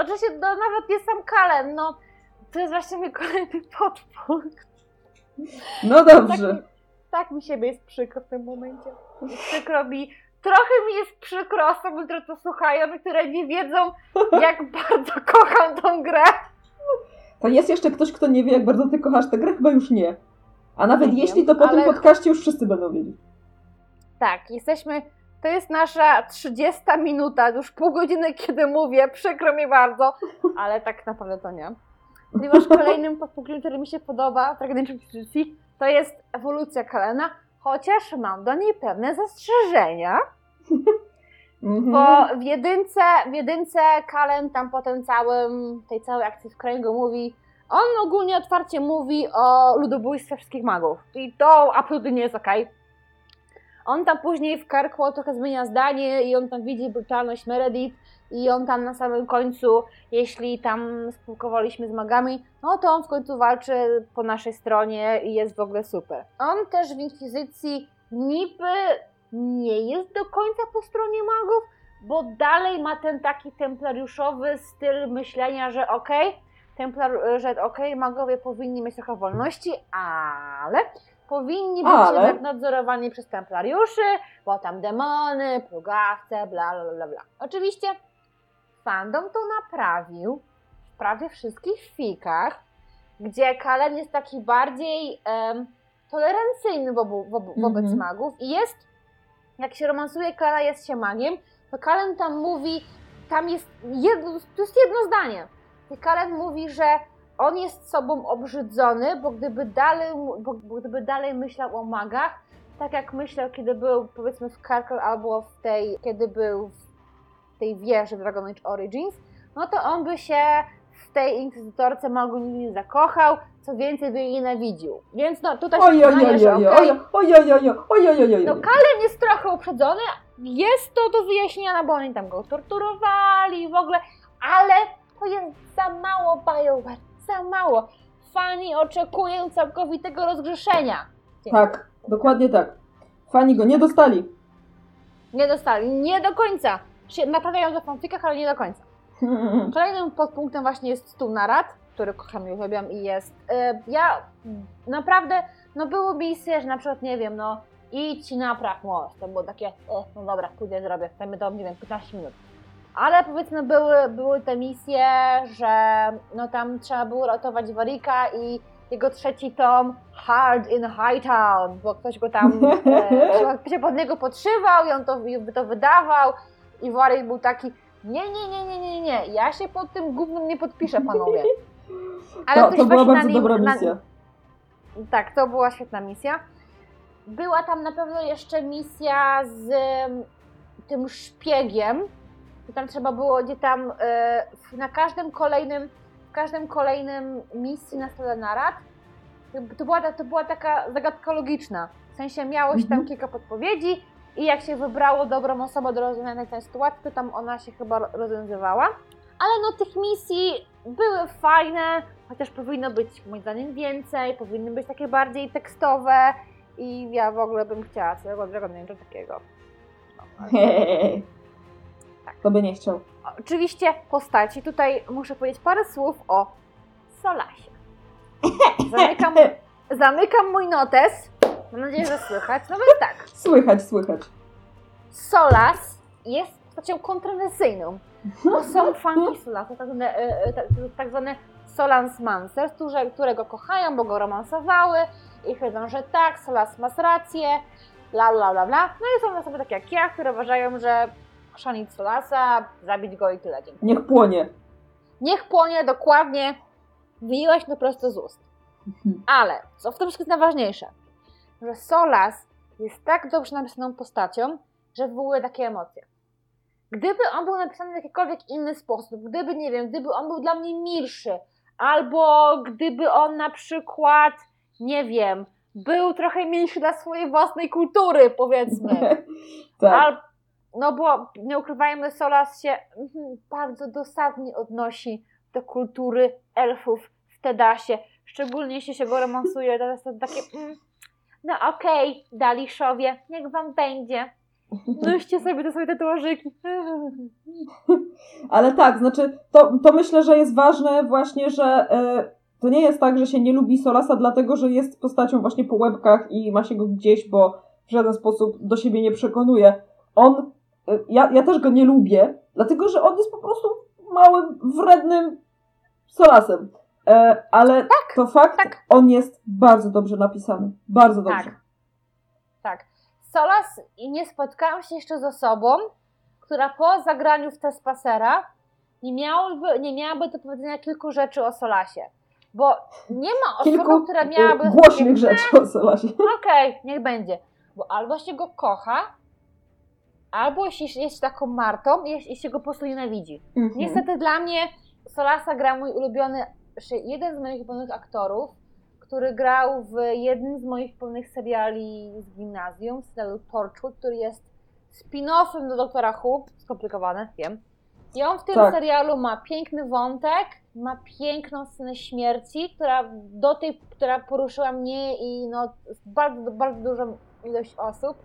Oczywiście to nawet jest sam Kalen, no to jest właśnie mój kolejny podpunkt. No Tak, dobrze. mi- tak mi siebie jest przykro w tym momencie. Przykro mi, trochę mi jest przykro osoby, które to słuchają które nie wiedzą, jak bardzo kocham tą grę. To jest jeszcze ktoś, kto nie wie, jak bardzo ty kochasz tę grę? Chyba już nie. A nawet Nie jeśli, wiem, to po tym ale- podcaście już wszyscy będą wiedzieć. Tak, jesteśmy. To jest nasza 30 minuta, już pół godziny, kiedy mówię. Przykro mi bardzo, ale tak naprawdę to nie. Ponieważ kolejnym podpunktem, który mi się podoba w Age Inquisition, to jest ewolucja Kalena, chociaż mam do niej pewne zastrzeżenia, Mhm. bo w jedynce, w jedynce Kalen tam po tym całym, tej całej akcji w kręgu mówi, on ogólnie otwarcie mówi o ludobójstwie wszystkich magów i to absolutnie nie jest okej. On tam później w Kirkwall trochę zmienia zdanie i on tam widzi brutalność Meredith i on tam na samym końcu, jeśli tam spółkowaliśmy z magami, no to on w końcu walczy po naszej stronie i jest w ogóle super. On też w Inkwizycji niby nie jest do końca po stronie magów, bo dalej ma ten taki templariuszowy styl myślenia, że okej, templar, że okej, magowie powinni mieć trochę wolności, ale powinni być Ale? jednak nadzorowani przez templariuszy, bo tam demony, plugawce, bla bla bla bla. Oczywiście fandom to naprawił w prawie wszystkich fikach, gdzie Kalen jest taki bardziej em, tolerancyjny wobu, wobu, wobec Mhm. magów i jest, jak się romansuje Kala, jest się magiem, to Kalen tam mówi, tam jest jedno, to jest jedno zdanie. I Kalen mówi, że on jest sobą obrzydzony, bo gdyby dalej, bo, gdyby dalej myślał o magach, tak jak myślał, kiedy był powiedzmy w Karkle albo w tej, kiedy był w tej wieży Dragon Age Origins, no to on by się w tej inkwizytorce magu nie zakochał, co więcej by jej nienawidził. Więc no tutaj się uznaje, że okej. Okay, no Kalen jest trochę uprzedzony, jest to do wyjaśnienia, bo oni tam go torturowali w ogóle, ale to jest za mało Bioware za mało. Fani oczekują całkowitego rozgrzeszenia. Tak, dokładnie tak. Fani go nie dostali. Nie dostali, nie do końca. Się naprawiają w fanfikach, ale nie do końca. Kolejnym podpunktem właśnie jest stół narad, który kocham i uwielbiam i jest. e, ja naprawdę, no były misje, że na przykład, nie wiem, no idź napraw most. To było takie, o, no dobra, pójdę, zrobię. Dajmy to, nie wiem, 15 minut. Ale powiedzmy, były, były te misje, że no tam trzeba było ratować Warika i jego trzeci tom Hard in Hightown, bo ktoś go tam e, się, pod niego podszywał i on to, i to wydawał i Warik był taki nie, nie, nie, nie, nie, nie, ja się pod tym gównem nie podpiszę, panowie. Ale To, to była bardzo na nim- dobra na- misja. tak, to była świetna misja. Była tam na pewno jeszcze misja z tym szpiegiem. I tam trzeba było, gdzie tam e, na każdym kolejnym, w każdym kolejnym misji na stole narad, to- to była, ta- to była taka zagadka logiczna. W sensie miało się tam Mhm. kilka podpowiedzi i jak się wybrało dobrą osobę do rozwiązania tej sytuacji, to tam ona się chyba ro- rozwiązywała. Ale no tych misji były fajne, chociaż powinno być moim zdaniem więcej, powinny być takie bardziej tekstowe i ja w ogóle bym chciała całego Dragon Age takiego. No, ale- To by nie chciał. Oczywiście postaci. Tutaj muszę powiedzieć parę słów o Solasie. Zamykam, zamykam mój notes. Mam nadzieję, że słychać. No więc tak. Słychać, słychać. Solas jest postacią kontrowersyjną, bo są fanki Solasa, tak zwane, e, e, tak, tak zwane którzy, które go kochają, bo go romansowały i wiedzą, że tak, Solas ma rację, bla bla bla bla. No i są osoby takie jak ja, które uważają, że szanić Solasa, zabić go i tyle. Dziękuję. Niech płonie. Niech płonie dokładnie, wyjęłaś to prosto z ust. Ale, co w tym wszystkim jest najważniejsze, że Solas jest tak dobrze napisaną postacią, że wywołuje takie emocje. Gdyby on był napisany w jakikolwiek inny sposób, gdyby, nie wiem, gdyby on był dla mnie milszy, albo gdyby on na przykład, nie wiem, był trochę milszy dla swojej własnej kultury, powiedzmy. tak. Al, no bo nie ukrywajmy, Solas się mhm, bardzo dosadnie odnosi do kultury elfów w Tedasie. Szczególnie jeśli się go romansuje, jest to takie mm, no okej, Daliszowie, niech wam będzie. Noście sobie te swoje tatuażyki. Ale tak, znaczy, to, to myślę, że jest ważne właśnie, że e, to nie jest tak, że się nie lubi Solasa, dlatego że jest postacią właśnie po łebkach i ma się go gdzieś, bo w żaden sposób do siebie nie przekonuje. On, ja, ja też go nie lubię, dlatego że on jest po prostu małym, wrednym Solasem. E, ale Tak, to fakt, tak. on jest bardzo dobrze napisany. Bardzo dobrze. Tak. Tak. Solas i nie spotkałam się jeszcze z osobą, która po zagraniu w Tespacera nie, miałoby, nie miałaby do powiedzenia kilku rzeczy o Solasie. Bo nie ma osoby, Kilku która e, miałaby... głośnych rzeczy o Solasie. Okej, niech będzie. Bo albo się go kocha, albo jeśli jest taką Martą, jeśli się go po prostu nienawidzi. Mhm. Niestety dla mnie Solasa gra mój ulubiony, znaczy jeden z moich ulubionych aktorów, który grał w jednym z moich pełnych seriali z gimnazjum, serialu Torchwood, który jest spin-offem do Doktora Who, skomplikowane, wiem. I on w tym Tak. serialu ma piękny wątek, ma piękną scenę śmierci, która do tej, która poruszyła mnie i no, bardzo, bardzo dużą ilość osób.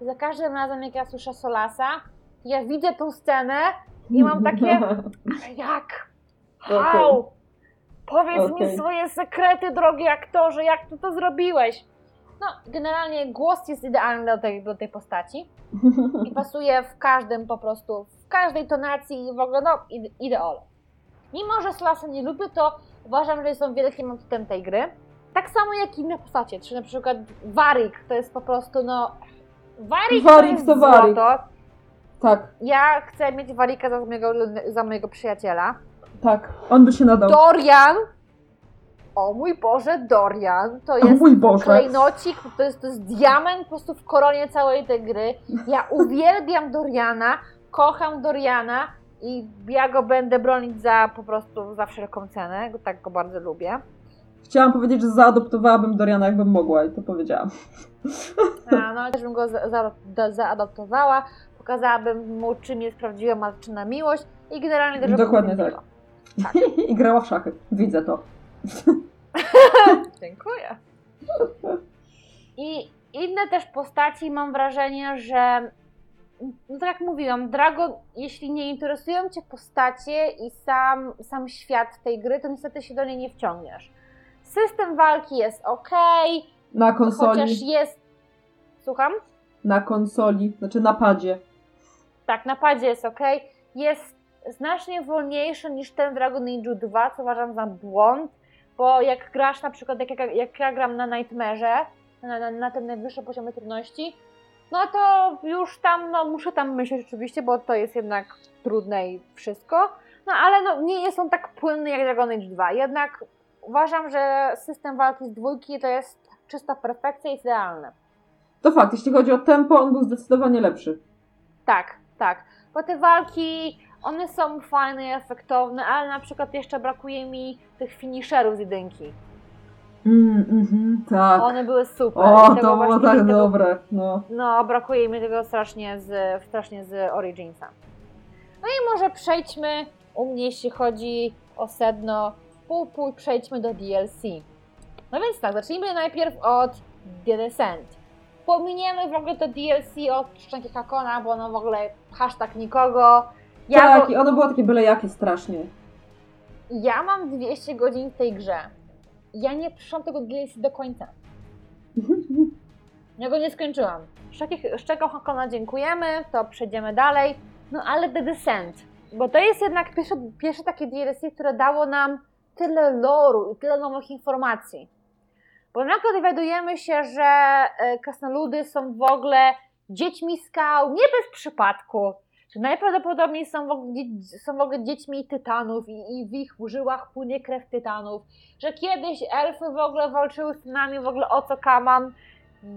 Za każdym razem, jak ja słyszę Solasa, ja widzę tą scenę i mam takie, ale jak? How? Powiedz mi Okej. swoje sekrety, drogi aktorze, jak ty to zrobiłeś? No, generalnie głos jest idealny do tej, do tej postaci i pasuje w każdym po prostu, w każdej tonacji i w ogóle, no, ide- ideolo. Mimo, że Solasa nie lubię, to uważam, że jest on wielkim atutem tej gry. Tak samo jak inne postacie, czy na przykład Warik, to jest po prostu, no... Warik, to Warik jest to Warik. złoto. tak, Ja chcę mieć Warika za mojego, za mojego przyjaciela. tak. On by się nadał. Dorian! O mój Boże, Dorian! To O jest mój Boże. klejnocik, to jest, to jest diament po prostu w koronie całej tej gry. Ja uwielbiam Doriana, kocham Doriana i ja go będę bronić za po prostu za wszelką cenę, tak go bardzo lubię. Chciałam powiedzieć, że zaadoptowałabym Doriana, jakbym mogła i to powiedziałam. A, no, też bym go za, za, zaadoptowała, pokazałabym mu, czym jest prawdziwa matczyna miłość i generalnie też Dokładnie bym tak. I grała w szachy. Widzę to. Dziękuję. I inne też postaci mam wrażenie, że no tak jak mówiłam, Dragon, jeśli nie interesują Cię postacie i sam, sam świat tej gry, to niestety się do niej nie wciągniesz. System walki jest ok, Na konsoli. chociaż jest... Słucham? Na konsoli, znaczy na padzie. Tak, na padzie jest ok. Jest znacznie wolniejszy niż ten Dragon Age 2, co uważam za błąd, bo jak grasz na przykład, jak, ja- jak ja gram na Nightmare'ze, na, na, na tym najwyższym poziomie trudności, no to już tam, no muszę tam myśleć oczywiście, bo to jest jednak trudne i wszystko, no ale no, nie jest on tak płynny jak Dragon Age 2, jednak uważam, że system walki z dwójki to jest czysta perfekcja jest idealny. To fakt, jeśli chodzi o tempo, on był zdecydowanie lepszy. Tak, tak. Bo te walki, one są fajne i efektowne, ale na przykład jeszcze brakuje mi tych finisherów z jedynki. Mm, mhm, tak. One były super. O, to było tak tego- dobre. No. No, brakuje mi tego strasznie z, strasznie z Originsa. No i może przejdźmy u mnie, jeśli chodzi o sedno, pół, pół przejdźmy do DLC. No więc tak, zacznijmy najpierw od The Descent. Pominiemy w ogóle to DLC od Szczęki Hakona, bo ono w ogóle hashtag nikogo. Ja, tak, go, ono było takie byle jakie strasznie. ja mam 200 godzin w tej grze. Ja nie przyszłam tego DLC do końca. Ja go nie skończyłam. Szczeką Hakona dziękujemy, to przejdziemy dalej. No ale The Descent, bo to jest jednak pierwsze, pierwsze takie DLC, które dało nam tyle loru i tyle nowych informacji. Bo nagle dowiadujemy się, że e, krasnoludy są w ogóle dziećmi skał, nie bez przypadku. że najprawdopodobniej są w ogóle, są w ogóle dziećmi tytanów i, i w ich żyłach płynie krew tytanów, że kiedyś elfy w ogóle walczyły z tynami w ogóle o co kaman.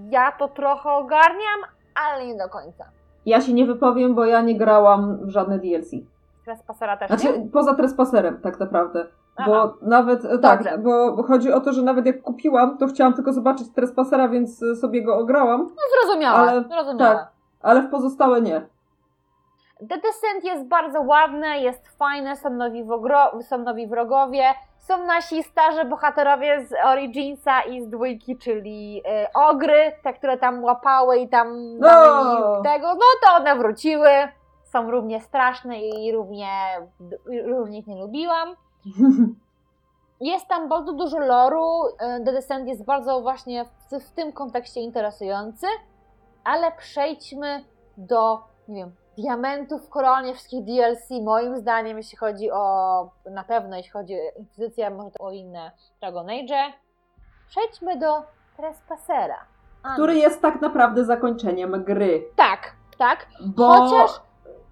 Ja to trochę ogarniam, ale nie do końca. Ja się nie wypowiem, bo ja nie grałam w żadne DLC. Teraz pasera też nie? Znaczy, poza Trespasserem tak naprawdę. Aha. Bo nawet, e, Dobrze. tak, bo chodzi o to, że nawet jak kupiłam, to chciałam tylko zobaczyć Trespassera, więc e, sobie go ograłam, No zrozumiałe, ale- zrozumiałe. tak. ale w pozostałe nie. The Descent jest bardzo ładne, jest fajne, są nowi, wogro- są nowi wrogowie, są nasi starzy bohaterowie z Originsa i z dwójki, czyli e, ogry, te, które tam łapały i tam No. tego, no to one wróciły, są równie straszne i równie, równie ich nie lubiłam. Jest tam bardzo dużo loru. e, The Descent jest bardzo właśnie w, w tym kontekście interesujący, ale przejdźmy do, nie wiem, diamentów w koronie wszystkich DLC. Moim zdaniem, jeśli chodzi o, na pewno jeśli chodzi o Inkwizycję, może to o inne Dragon Age. Przejdźmy do Trespassera. Anna. Który jest tak naprawdę zakończeniem gry. Tak, tak. Bo... Chociaż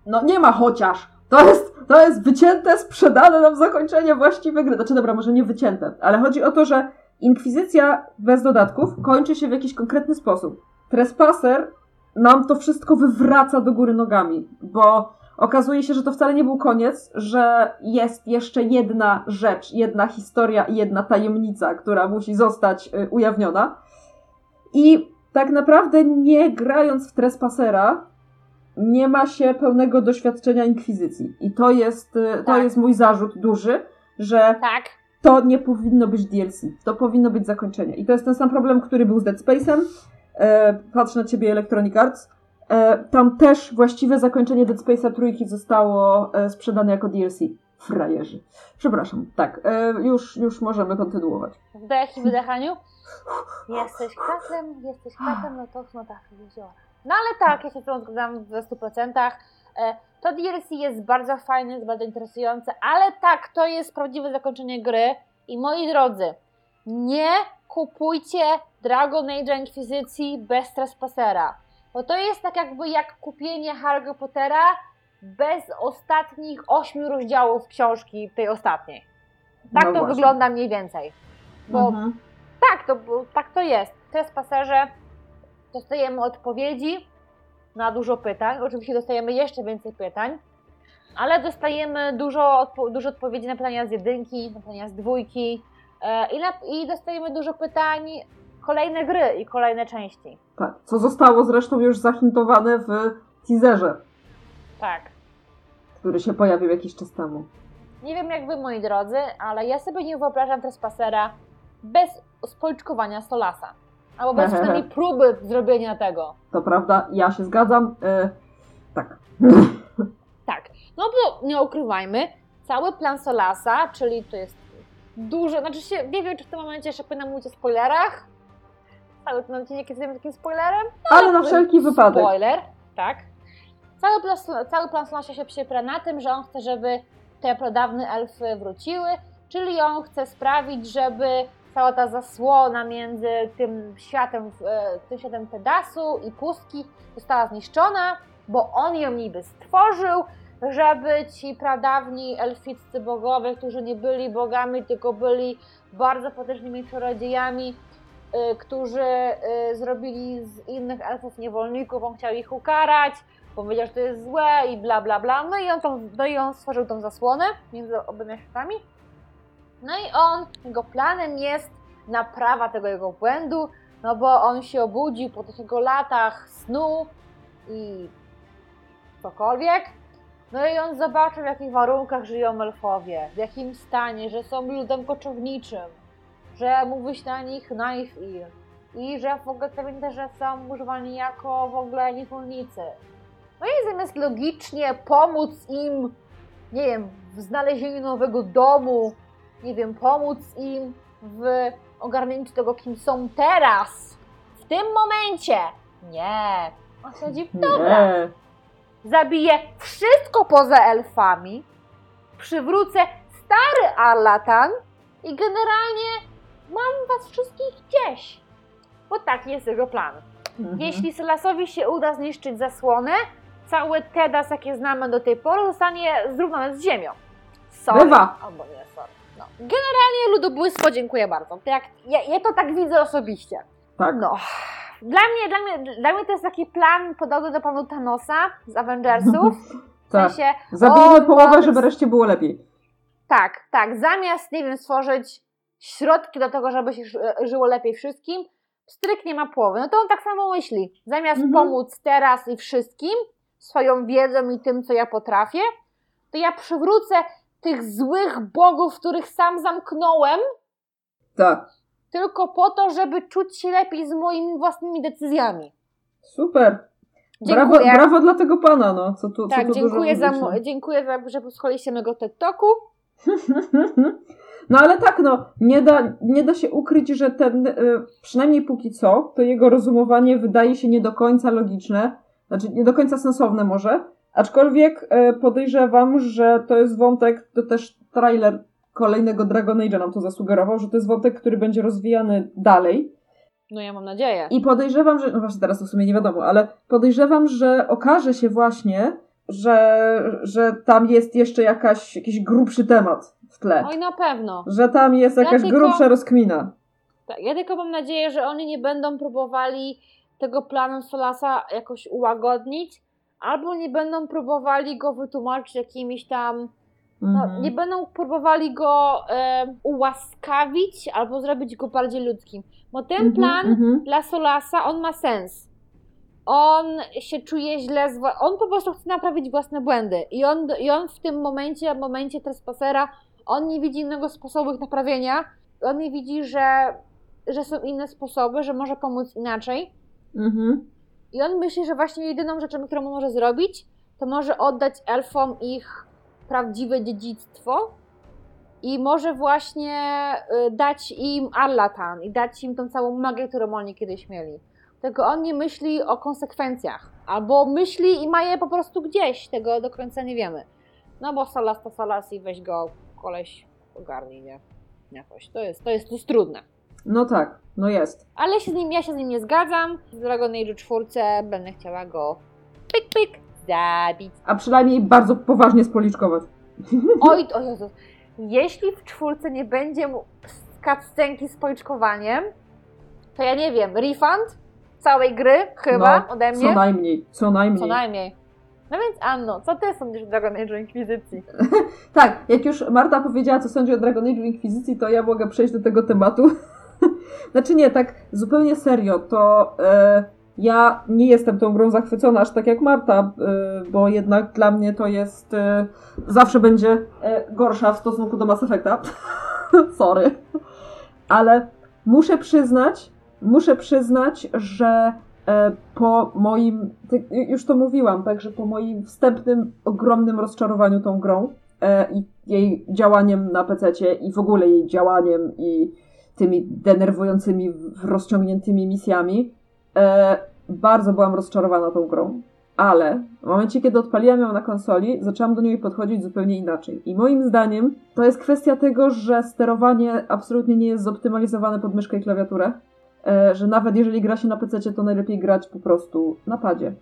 No nie ma chociaż. To jest, to jest wycięte, sprzedane nam zakończenie właściwe gry. Znaczy dobra, może nie wycięte, ale chodzi o to, że Inkwizycja bez dodatków kończy się w jakiś konkretny sposób. Trespasser nam to wszystko wywraca do góry nogami, bo okazuje się, że to wcale nie był koniec, że jest jeszcze jedna rzecz, jedna historia i jedna tajemnica, która musi zostać y, ujawniona. I tak naprawdę nie grając w Trespassera, nie ma się pełnego doświadczenia inkwizycji. I to jest, y, to Tak. jest mój zarzut duży, że tak, to nie powinno być DLC. To powinno być zakończenie. I to jest ten sam problem, który był z Dead Space'em. E, patrzę na ciebie Electronic Arts. E, tam też właściwe zakończenie Dead Space'a trójki zostało e, sprzedane jako DLC. Frajerzy. Przepraszam. Tak, e, już, już możemy kontynuować. wdech i wydechaniu. Jesteś katem, jesteś katem, no to no tak, jeziora. No ale tak, ja się z tym zgadzam w 100%. E, To DLC jest bardzo fajne, jest bardzo interesujące, ale tak, to jest prawdziwe zakończenie gry. I moi drodzy, nie kupujcie Dragon Age Inkwizycji bez Trespassera. Bo to jest tak jakby jak kupienie Harry Pottera bez ostatnich ośmiu rozdziałów książki, tej ostatniej. Tak No to właśnie. wygląda mniej więcej. Bo Mhm. tak, to, tak to jest. Trespasserze dostajemy odpowiedzi na dużo pytań. Oczywiście dostajemy jeszcze więcej pytań, ale dostajemy dużo, dużo odpowiedzi na pytania z jedynki, na pytania z dwójki e, i, na, i dostajemy dużo pytań kolejne gry i kolejne części. Tak. Co zostało zresztą już zahintowane w teaserze, Tak. który się pojawił jakiś czas temu. Nie wiem jak wy, moi drodzy, ale ja sobie nie wyobrażam Trespassera bez spoliczkowania Solasa. Albo bez przynajmniej próby zrobienia tego. To prawda, ja się zgadzam. E, tak. Tak, no bo nie ukrywajmy, cały plan Solasa, czyli to jest duże, znaczy się, nie wiem czy w tym momencie jeszcze powinna mówić o spoilerach, cały ten odcinek jest takim spoilerem, Ale na wszelki wypadek. spoiler, tak. Cały plan, cały plan Solasa się przypra na tym, że on chce, żeby te pradawne elfy wróciły, czyli on chce sprawić, żeby cała ta zasłona między tym światem, e, tym światem Tedasu i pustki została zniszczona, bo on ją niby stworzył, żeby ci pradawni elficcy bogowie, którzy nie byli bogami, tylko byli bardzo potężnymi czarodziejami, y, którzy y, zrobili z innych elfów niewolników, on chciał ich ukarać, powiedział, że to jest złe i bla bla bla. No i on, tą, no i on stworzył tą zasłonę między obyma światami. No i on, jego planem jest naprawa tego jego błędu, no bo on się obudził po tych jego latach snu i cokolwiek. No i on zobaczył, w jakich warunkach żyją elfowie, w jakim stanie, że są ludem koczowniczym, że mówi się na nich knife il i że w ogóle pamięta, że są używani jako w ogóle niewolnicy. No i zamiast logicznie pomóc im, nie wiem, w znalezieniu nowego domu, nie wiem, pomóc im w ogarnięciu tego, kim są teraz, w tym momencie, nie. On stwierdzi, dobra, Nie. zabiję wszystko poza elfami, przywrócę stary Arlatan i generalnie mam was wszystkich gdzieś. Bo taki jest jego plan. Mhm. Jeśli Solasowi się uda zniszczyć zasłonę, cały TEDAS, jakie znamy do tej pory, zostanie zrównany z ziemią. Sorry. Bywa. Albo nie, sorry. Generalnie ludobójstwo dziękuję bardzo. To jak, ja, ja to tak widzę osobiście. Tak. No. Dla mnie, dla, mnie, dla mnie to jest taki plan podobny do planu Thanosa z Avengersów. W tak. sensie, Zabijmy połowę, żeby reszcie było lepiej. tak, tak. Zamiast, nie wiem, stworzyć środki do tego, żeby się ży- żyło lepiej wszystkim, stryk nie ma połowy. No to on tak samo myśli. Zamiast Mhm. pomóc teraz i wszystkim, swoją wiedzą i tym, co ja potrafię, to ja przywrócę tych złych bogów, których sam zamknąłem, Tak. tylko po to, żeby czuć się lepiej z moimi własnymi decyzjami. Super. Brawo, Dziękuję. brawo dla tego pana, no. Co tu, co tak, tu dziękuję dużo za, mówić, dziękuję za, że posłuchaliście mojego TikToku. No ale tak, no, nie da, nie da się ukryć, że ten, y, przynajmniej póki co, to jego rozumowanie wydaje się nie do końca logiczne, znaczy nie do końca sensowne może, aczkolwiek y, podejrzewam, że to jest wątek, to też trailer kolejnego Dragon Age'a nam to zasugerował, że to jest wątek, który będzie rozwijany dalej No ja mam nadzieję. i podejrzewam, że, no właśnie teraz to w sumie nie wiadomo, ale podejrzewam, że okaże się właśnie, że, że tam jest jeszcze jakaś, jakiś grubszy temat w tle. Oj, na pewno. Że tam jest Ja jakaś tylko- grubsza rozkmina. Tak, ja tylko mam nadzieję, że oni nie będą próbowali tego planu Solasa jakoś ułagodnić, albo nie będą próbowali go wytłumaczyć jakimiś tam. No, Mhm. nie będą próbowali go e, ułaskawić, albo zrobić go bardziej ludzkim. Bo ten Mhm, plan mhm. dla Solasa, on ma sens. On się czuje źle, on po prostu chce naprawić własne błędy. I on, I on w tym momencie, w momencie Trespassera, on nie widzi innego sposobu ich naprawienia. On nie widzi, że, że są inne sposoby, że może pomóc inaczej. Mhm. I on myśli, że właśnie jedyną rzeczą, którą może zrobić, to może oddać elfom ich prawdziwe dziedzictwo i może właśnie y, dać im Arlatan i dać im tą całą magię, którą oni kiedyś mieli. Tylko on nie myśli o konsekwencjach, albo myśli i ma je po prostu gdzieś, tego do końca nie wiemy. No bo Salas to Salas i weź go koleś ogarnij, nie? Jakoś. To jest, to jest, to jest trudne. No tak, no jest. Ale się z nim, ja się z nim nie zgadzam. W Dragon Age 4 będę chciała go pik pik zabić. A przynajmniej bardzo poważnie spoliczkować. Oj, o Jezus. Jeśli w czwórce nie będzie mu cutscenki z policzkowaniem, to ja nie wiem, refund całej gry chyba no, ode Co mnie? najmniej, co najmniej. Co najmniej. No więc Anno, co ty sądzisz o Dragon Age Inkwizycji? Tak, jak już Marta powiedziała, co sądzi o Dragon Age Inkwizycji, to ja mogę przejść do tego tematu. Znaczy nie, tak zupełnie serio, to e, ja nie jestem tą grą zachwycona aż tak jak Marta, e, bo jednak dla mnie to jest, e, zawsze będzie e, gorsza w stosunku do Mass Effecta. Sorry. Ale muszę przyznać, muszę przyznać, że e, po moim, ty- już to mówiłam, także po moim wstępnym, ogromnym rozczarowaniu tą grą e, i jej działaniem na PC i w ogóle jej działaniem i tymi denerwującymi, rozciągniętymi misjami, e, bardzo byłam rozczarowana tą grą. Ale w momencie, kiedy odpaliłam ją na konsoli, zaczęłam do niej podchodzić zupełnie inaczej. I moim zdaniem to jest kwestia tego, że sterowanie absolutnie nie jest zoptymalizowane pod myszkę i klawiaturę. E, że nawet jeżeli gra się na PC, to najlepiej grać po prostu na padzie.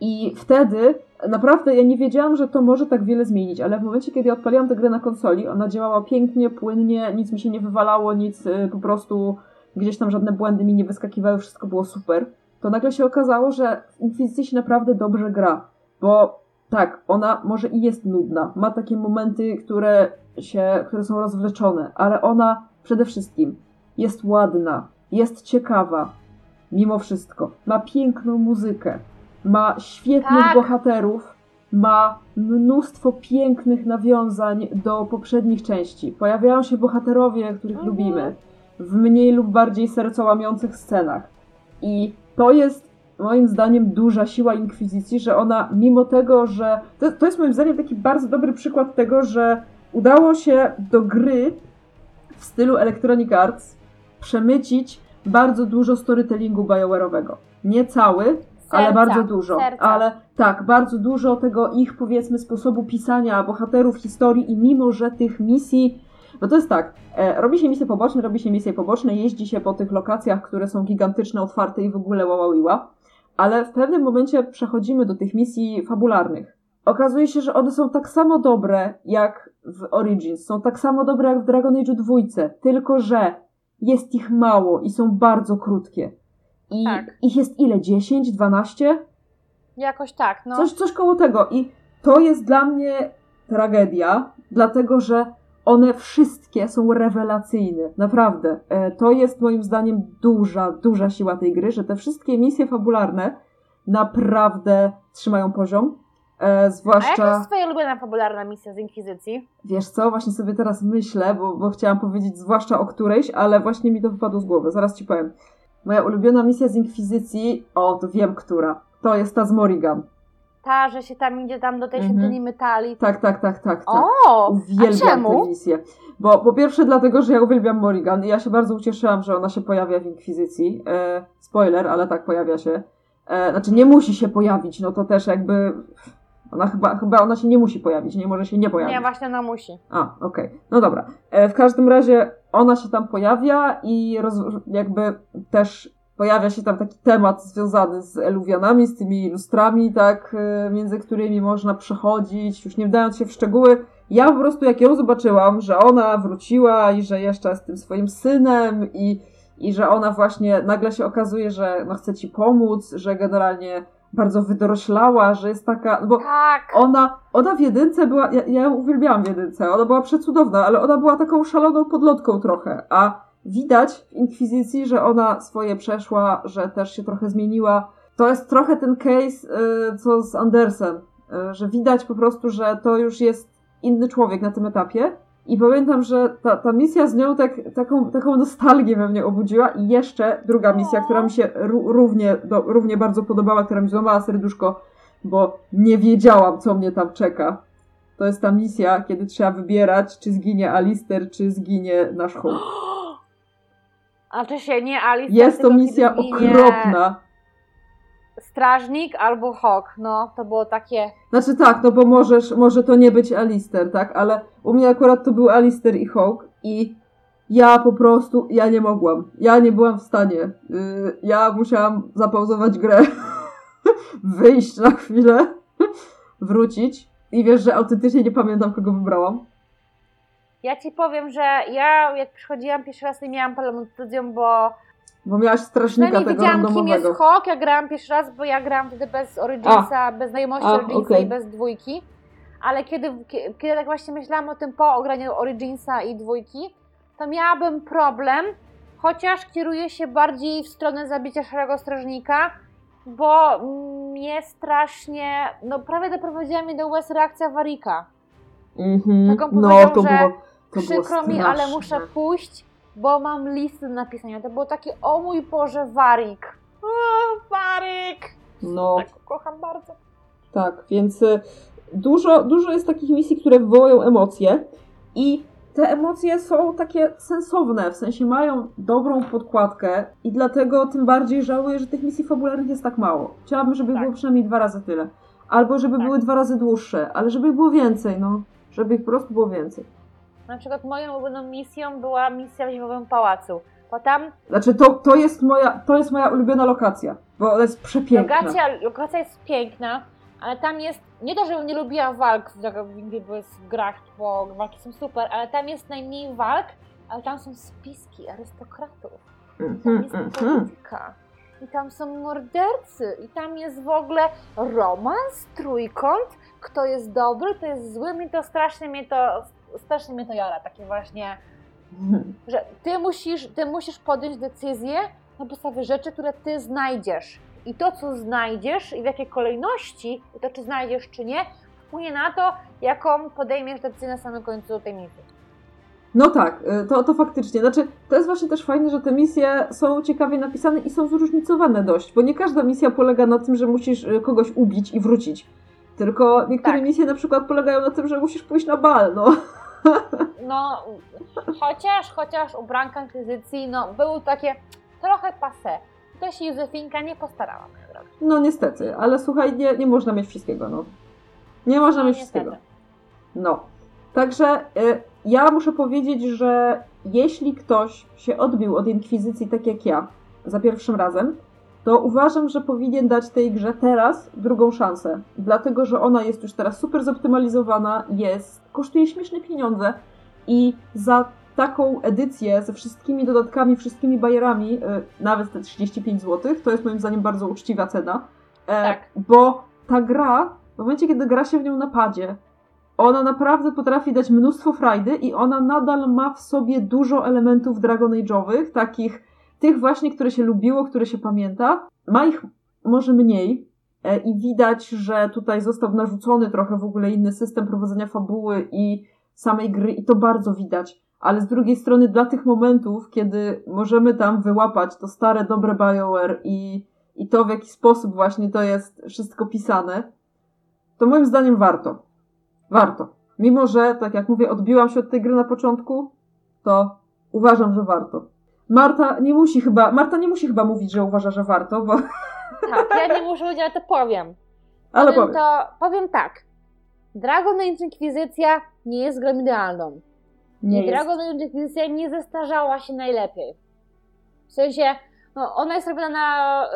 I wtedy naprawdę ja nie wiedziałam, że to może tak wiele zmienić, ale w momencie, kiedy odpaliłam tę grę na konsoli, ona działała pięknie, płynnie, nic mi się nie wywalało, nic y, po prostu gdzieś tam żadne błędy mi nie wyskakiwały, wszystko było super. To nagle się okazało, że w się naprawdę dobrze gra, bo tak, ona może i jest nudna, ma takie momenty, które się, które są rozwleczone, ale ona przede wszystkim jest ładna, jest ciekawa, mimo wszystko. Ma piękną muzykę, ma świetnych Tak. bohaterów, ma mnóstwo pięknych nawiązań do poprzednich części. Pojawiają się bohaterowie, których Mhm. lubimy, w mniej lub bardziej sercołamiących scenach. I to jest moim zdaniem duża siła Inkwizycji, że ona mimo tego, że... To, to jest moim zdaniem taki bardzo dobry przykład tego, że udało się do gry w stylu Electronic Arts przemycić bardzo dużo storytellingu BioWare'owego. Nie cały, ale Serca, bardzo dużo. serca. Ale tak, bardzo dużo tego ich powiedzmy sposobu pisania bohaterów historii i mimo, że tych misji bo to jest tak, e, robi się misje poboczne, robi się misje poboczne, jeździ się po tych lokacjach, które są gigantyczne, otwarte i w ogóle waławiła, ale w pewnym momencie przechodzimy do tych misji fabularnych. Okazuje się, że one są tak samo dobre jak w Origins, są tak samo dobre jak w Dragon Age 2, tylko że jest ich mało i są bardzo krótkie. I Tak. ich jest ile? 10, 12? Jakoś tak, no. Coś, coś koło tego. I to jest dla mnie tragedia, dlatego że one wszystkie są rewelacyjne. Naprawdę. E, To jest moim zdaniem duża, duża siła tej gry, że te wszystkie misje fabularne naprawdę trzymają poziom. E, A jaka zwłaszcza, jest twoja ulubiona popularna misja z Inkwizycji? wiesz co, właśnie sobie teraz myślę, bo, bo chciałam powiedzieć zwłaszcza o którejś, ale właśnie mi to wypadło z głowy. Zaraz ci powiem. Moja ulubiona misja z Inkwizycji, o, to wiem która. To jest ta z Morrigan. Ta, że się tam idzie tam do tej Mhm. świątyni metali. Tak, tak, tak, tak. tak. O! Uwielbiam tę misję. Bo po pierwsze dlatego, że ja uwielbiam Morrigan i ja się bardzo ucieszyłam, że ona się pojawia w Inkwizycji. E, spoiler, ale tak pojawia się. E, znaczy nie musi się pojawić, no to też jakby... Ona chyba, chyba ona się nie musi pojawić, nie może się nie pojawić. Nie, właśnie ona musi. A, okej. No dobra. E, w każdym razie ona się tam pojawia i roz, jakby też pojawia się tam taki temat związany z eluwianami, z tymi lustrami, tak, e, między którymi można przechodzić, już nie wdając się w szczegóły. Ja po prostu jak ją zobaczyłam, że ona wróciła i że jeszcze z tym swoim synem i, i że ona właśnie nagle się okazuje, że no, chce ci pomóc, że generalnie bardzo wydoroślała, że jest taka, bo Tak. ona, ona w jedynce była, ja, ja ją uwielbiałam w jedynce, ona była przecudowna, ale ona była taką szaloną podlotką trochę, a widać w Inkwizycji, że ona swoje przeszła, że też się trochę zmieniła. To jest trochę ten case, y, co z Andersem, y, że widać po prostu, że to już jest inny człowiek na tym etapie. I pamiętam, że ta, ta misja z nią tak, taką, taką nostalgię we mnie obudziła. I jeszcze druga misja, która mi się ró- równie, do, równie bardzo podobała, która mi złamała serduszko, bo nie wiedziałam, co mnie tam czeka. To jest ta misja, kiedy trzeba wybierać, czy zginie Alister, czy zginie nasz Hulk. A czy się nie Alice? Jest to misja okropna. Strażnik albo Hawk. No, to było takie. Znaczy tak, no bo możesz, może to nie być Alister, tak? Ale u mnie akurat to był Alister i Hawk i ja po prostu, ja nie mogłam. Ja nie byłam w stanie. Yy, ja musiałam zapauzować grę, wyjść na chwilę, wrócić i wiesz, że autentycznie nie pamiętam, kogo wybrałam. Ja ci powiem, że ja jak przychodziłam pierwszy raz, nie miałam problemu z bo Bo miałaś strażnika przynajmniej tego wiedziałam, kim jest. Hawk. Ja grałam pierwszy raz, bo ja grałam wtedy bez Originsa, bez znajomości A, Originsa okej. i bez dwójki. Ale kiedy, kie- kiedy tak właśnie myślałam o tym po ograniu Originsa i dwójki, to miałabym problem, chociaż kieruję się bardziej w stronę zabicia szarego strażnika, bo mnie strasznie, no prawie doprowadziła mnie do łez reakcja Warika. Mhm. On No, to że było, to było Przykro mi, straszne. ale muszę pójść, bo mam listy do napisania. To było takie, o mój Boże, Warik. O, Warik! No, Tak, kocham bardzo. Tak, więc y, dużo, dużo jest takich misji, które wywołują emocje i te emocje są takie sensowne, w sensie mają dobrą podkładkę i dlatego tym bardziej żałuję, że tych misji fabularnych jest tak mało. Chciałabym, żeby Tak. było przynajmniej dwa razy tyle. Albo żeby Tak. były dwa razy dłuższe, ale żeby było więcej, no. Żeby ich po prostu było więcej. Na przykład moją ulubioną misją była misja w Zimowym Pałacu. Bo tam Znaczy, to, to, jest, moja, to jest moja ulubiona lokacja, bo ona jest przepiękna. lokacja, lokacja jest piękna, ale tam jest, nie to, żebym nie lubiła walk w grach, bo walki są super, ale tam jest najmniej walk, ale tam są spiski arystokratów. Tam Mhm, jest mhm. polityka. I tam są mordercy. I tam jest w ogóle romans, trójkąt. Kto jest dobry, kto jest zły. Mi to strasznie mnie to, strasznie mnie to jara. Takie właśnie, Mhm. że ty musisz, ty musisz podjąć decyzję na podstawie rzeczy, które ty znajdziesz. I to, co znajdziesz i w jakiej kolejności, i to, czy znajdziesz, czy nie, wpłynie na to, jaką podejmiesz decyzję na samym końcu tej misji. No tak, y, to, to faktycznie. Znaczy, to jest właśnie też fajne, że te misje są ciekawie napisane i są zróżnicowane dość, bo nie każda misja polega na tym, że musisz y, kogoś ubić i wrócić. Tylko niektóre Tak. misje na przykład polegają na tym, że musisz pójść na bal, no. No, chociaż, chociaż ubranka inkwizycji, no, były takie trochę passe. To się Józefinka nie postarała. No niestety, ale słuchaj, nie, nie można mieć wszystkiego, no. Nie można No, mieć niestety. wszystkiego. No. Także y, ja muszę powiedzieć, że jeśli ktoś się odbił od Inkwizycji tak jak ja, za pierwszym razem, to uważam, że powinien dać tej grze teraz drugą szansę. Dlatego, że ona jest już teraz super zoptymalizowana, jest, kosztuje śmieszne pieniądze i za taką edycję ze wszystkimi dodatkami, wszystkimi bajerami, e, nawet te 35 zł, to jest moim zdaniem bardzo uczciwa cena. E, Tak. Bo ta gra, w momencie kiedy gra się w nią napadzie, ona naprawdę potrafi dać mnóstwo frajdy i ona nadal ma w sobie dużo elementów Dragon Age'owych, takich tych właśnie, które się lubiło, które się pamięta. Ma ich może mniej e, i widać, że tutaj został narzucony trochę w ogóle inny system prowadzenia fabuły i samej gry i to bardzo widać. Ale z drugiej strony dla tych momentów, kiedy możemy tam wyłapać to stare, dobre BioWare i, i to w jaki sposób właśnie to jest wszystko pisane, to moim zdaniem warto. Warto. Mimo, że, tak jak mówię, odbiłam się od tej gry na początku, to uważam, że warto. Marta nie musi chyba, Marta nie musi chyba mówić, że uważa, że warto, bo, Tak, ja nie muszę powiedzieć, ale to powiem. ale powiem, powiem. to, powiem tak. Dragon Age Inkwizycja nie jest grą idealną. Nie I jest. Dragon Age Inkwizycja nie zestarzała się najlepiej. W sensie, no, ona jest robiona na,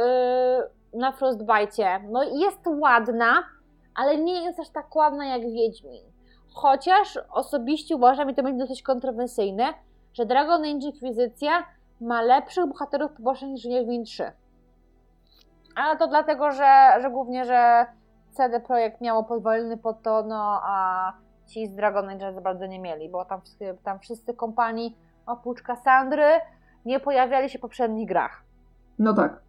yy, na Frostbite. No i jest ładna, ale nie jest aż tak ładna jak Wiedźmin. Chociaż osobiście uważam, i to będzie dosyć kontrowersyjne, że Dragon Age Inkwizycja ma lepszych bohaterów pobocznych niż Wiedźmin 3. Ale to dlatego, że, że głównie, że CD Projekt miało pozwolony pod to, no a ci z Dragon Age za bardzo nie mieli, bo tam, tam wszyscy kompanii oprócz Cassandry nie pojawiali się w poprzednich grach. No tak.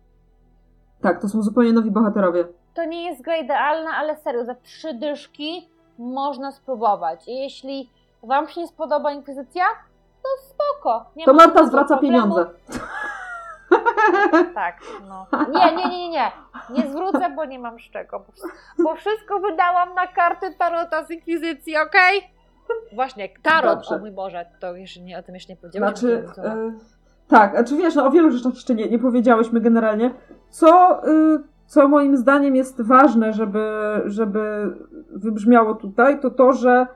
Tak, to są zupełnie nowi bohaterowie. To nie jest gra idealna, ale serio, za trzy dyszki można spróbować. I jeśli Wam się nie spodoba Inkwizycja, to spoko. Nie To ma Marta zwraca problemu. pieniądze. Tak, no. Nie, nie, nie, nie, nie. Zwrócę, bo nie mam z czego. Bo, wszystko wydałam na karty Tarota z Inkwizycji, okej? Właśnie, Tarot, Dobrze. o mój Boże, to jeszcze nie, o tym jeszcze nie powiedziałam. Znaczy, e, tak, znaczy wiesz, no o wielu rzeczach jeszcze nie, nie powiedziałyśmy generalnie. Co, y, co moim zdaniem jest ważne, żeby, żeby wybrzmiało tutaj, to to, że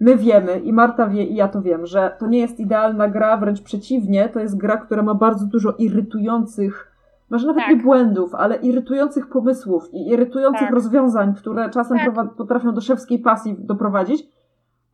my wiemy i Marta wie i ja to wiem, że to nie jest idealna gra, wręcz przeciwnie, to jest gra, która ma bardzo dużo irytujących, może nawet Tak. nie błędów, ale irytujących pomysłów i irytujących Tak. rozwiązań, które czasem Tak. potrafią do szewskiej pasji doprowadzić,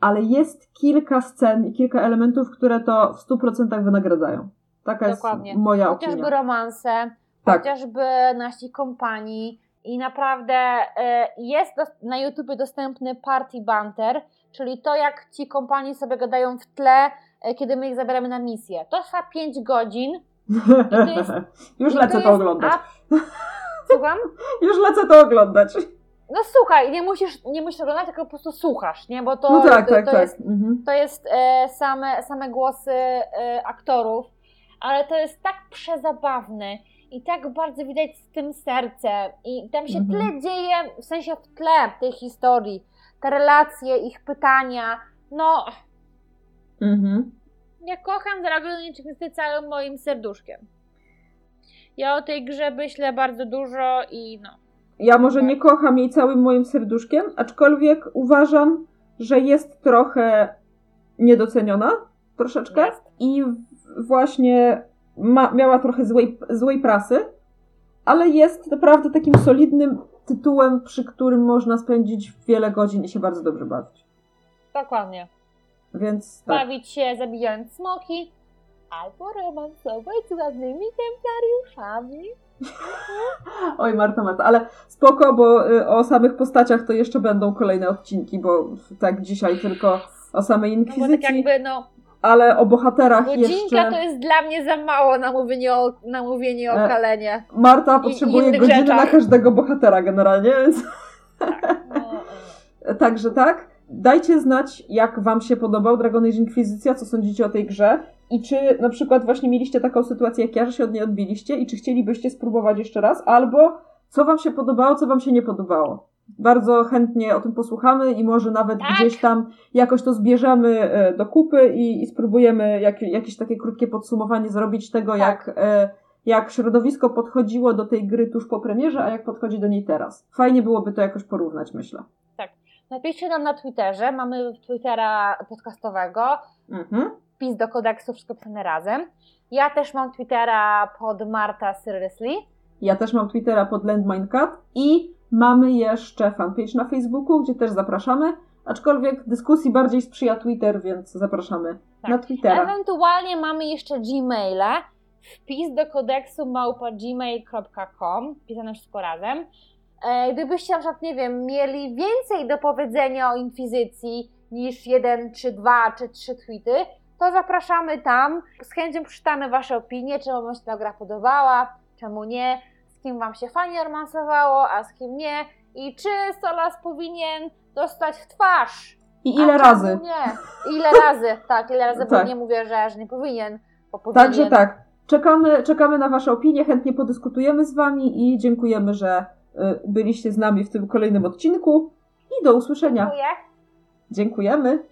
ale jest kilka scen i kilka elementów, które to w 100% wynagradzają. Taka Dokładnie. jest moja Chociażby opinia. romanse, Tak. chociażby nasi kompanii i naprawdę e, jest dos- na YouTubie dostępny Party Banter, czyli to jak ci kompanii sobie gadają w tle, e, kiedy my ich zabieramy na misję. To trwa 5 godzin. jest- Już lecę to, jest oglądać. a- Słucham? Już lecę to oglądać. No słuchaj, nie musisz, nie musisz oglądać, tylko po prostu słuchasz, nie? Bo to, No tak, to, tak, to tak. jest Mhm. to jest e, same, same głosy e, aktorów, ale to jest tak przezabawne i tak bardzo widać z tym serce i tam się Mhm. tyle dzieje, w sensie w tle tej historii, te relacje, ich pytania, no Mhm. ja kocham Dragon Age całym moim serduszkiem. Ja o tej grze myślę bardzo dużo i no. Ja może nie kocham jej całym moim serduszkiem, aczkolwiek uważam, że jest trochę niedoceniona, troszeczkę. Jest. I właśnie ma, miała trochę złej, złej prasy, ale jest naprawdę takim solidnym tytułem, przy którym można spędzić wiele godzin i się bardzo dobrze bawić. Dokładnie. Więc tak. Bawić się zabijając smoki albo romansować z ładnymi templariuszami. Oj, Marta, Marta, ale spoko, bo y, o samych postaciach to jeszcze będą kolejne odcinki, bo tak dzisiaj tylko o samej No bo tak inkwizycji, jakby, no, ale o bohaterach godzinka jeszcze. to jest dla mnie za mało na mówienie o, na mówienie o E, kalenie. Marta potrzebuje godziny rzeczach. na każdego bohatera generalnie, więc No, e. także tak. Dajcie znać, jak wam się podobał Dragon Age Inkwizycja, co sądzicie o tej grze i czy na przykład właśnie mieliście taką sytuację jak ja, że się od niej odbiliście i czy chcielibyście spróbować jeszcze raz, albo co wam się podobało, co wam się nie podobało. Bardzo chętnie o tym posłuchamy i może nawet Tak. gdzieś tam jakoś to zbierzemy e, do kupy i, i spróbujemy jak, jakieś takie krótkie podsumowanie zrobić tego, Tak. jak, e, jak środowisko podchodziło do tej gry tuż po premierze, a jak podchodzi do niej teraz. Fajnie byłoby to jakoś porównać, myślę. Napiszcie nam na Twitterze, mamy Twittera podcastowego, Mhm. wpis do kodeksu, wszystko pisane razem. Ja też mam Twittera pod Marta Seriously Ja też mam Twittera pod Landminecat i mamy jeszcze fanpage na Facebooku, gdzie też zapraszamy. Aczkolwiek dyskusji bardziej sprzyja Twitter, więc zapraszamy Tak. na Twittera. Ewentualnie mamy jeszcze Gmaila. Wpis do kodeksu małpa gmail.com, pisane wszystko razem. E, Gdybyście na przykład, nie wiem, mieli więcej do powiedzenia o inkwizycji niż jeden, czy dwa, czy trzy tweety, to zapraszamy tam. Z chęcią przeczytamy Wasze opinie, czemu Wam się ta gra podobała, czemu nie, z kim Wam się fajnie romansowało, a z kim nie i czy Solas powinien dostać w twarz. I ile razy? Nie. Ile razy, tak, ile razy, bo Tak. nie mówię, że, że nie powinien, bo powinien. Także tak, czekamy, czekamy na Wasze opinie, chętnie podyskutujemy z Wami i dziękujemy, że y, byliście z nami w tym kolejnym odcinku i do usłyszenia. Dziękuję. Dziękujemy.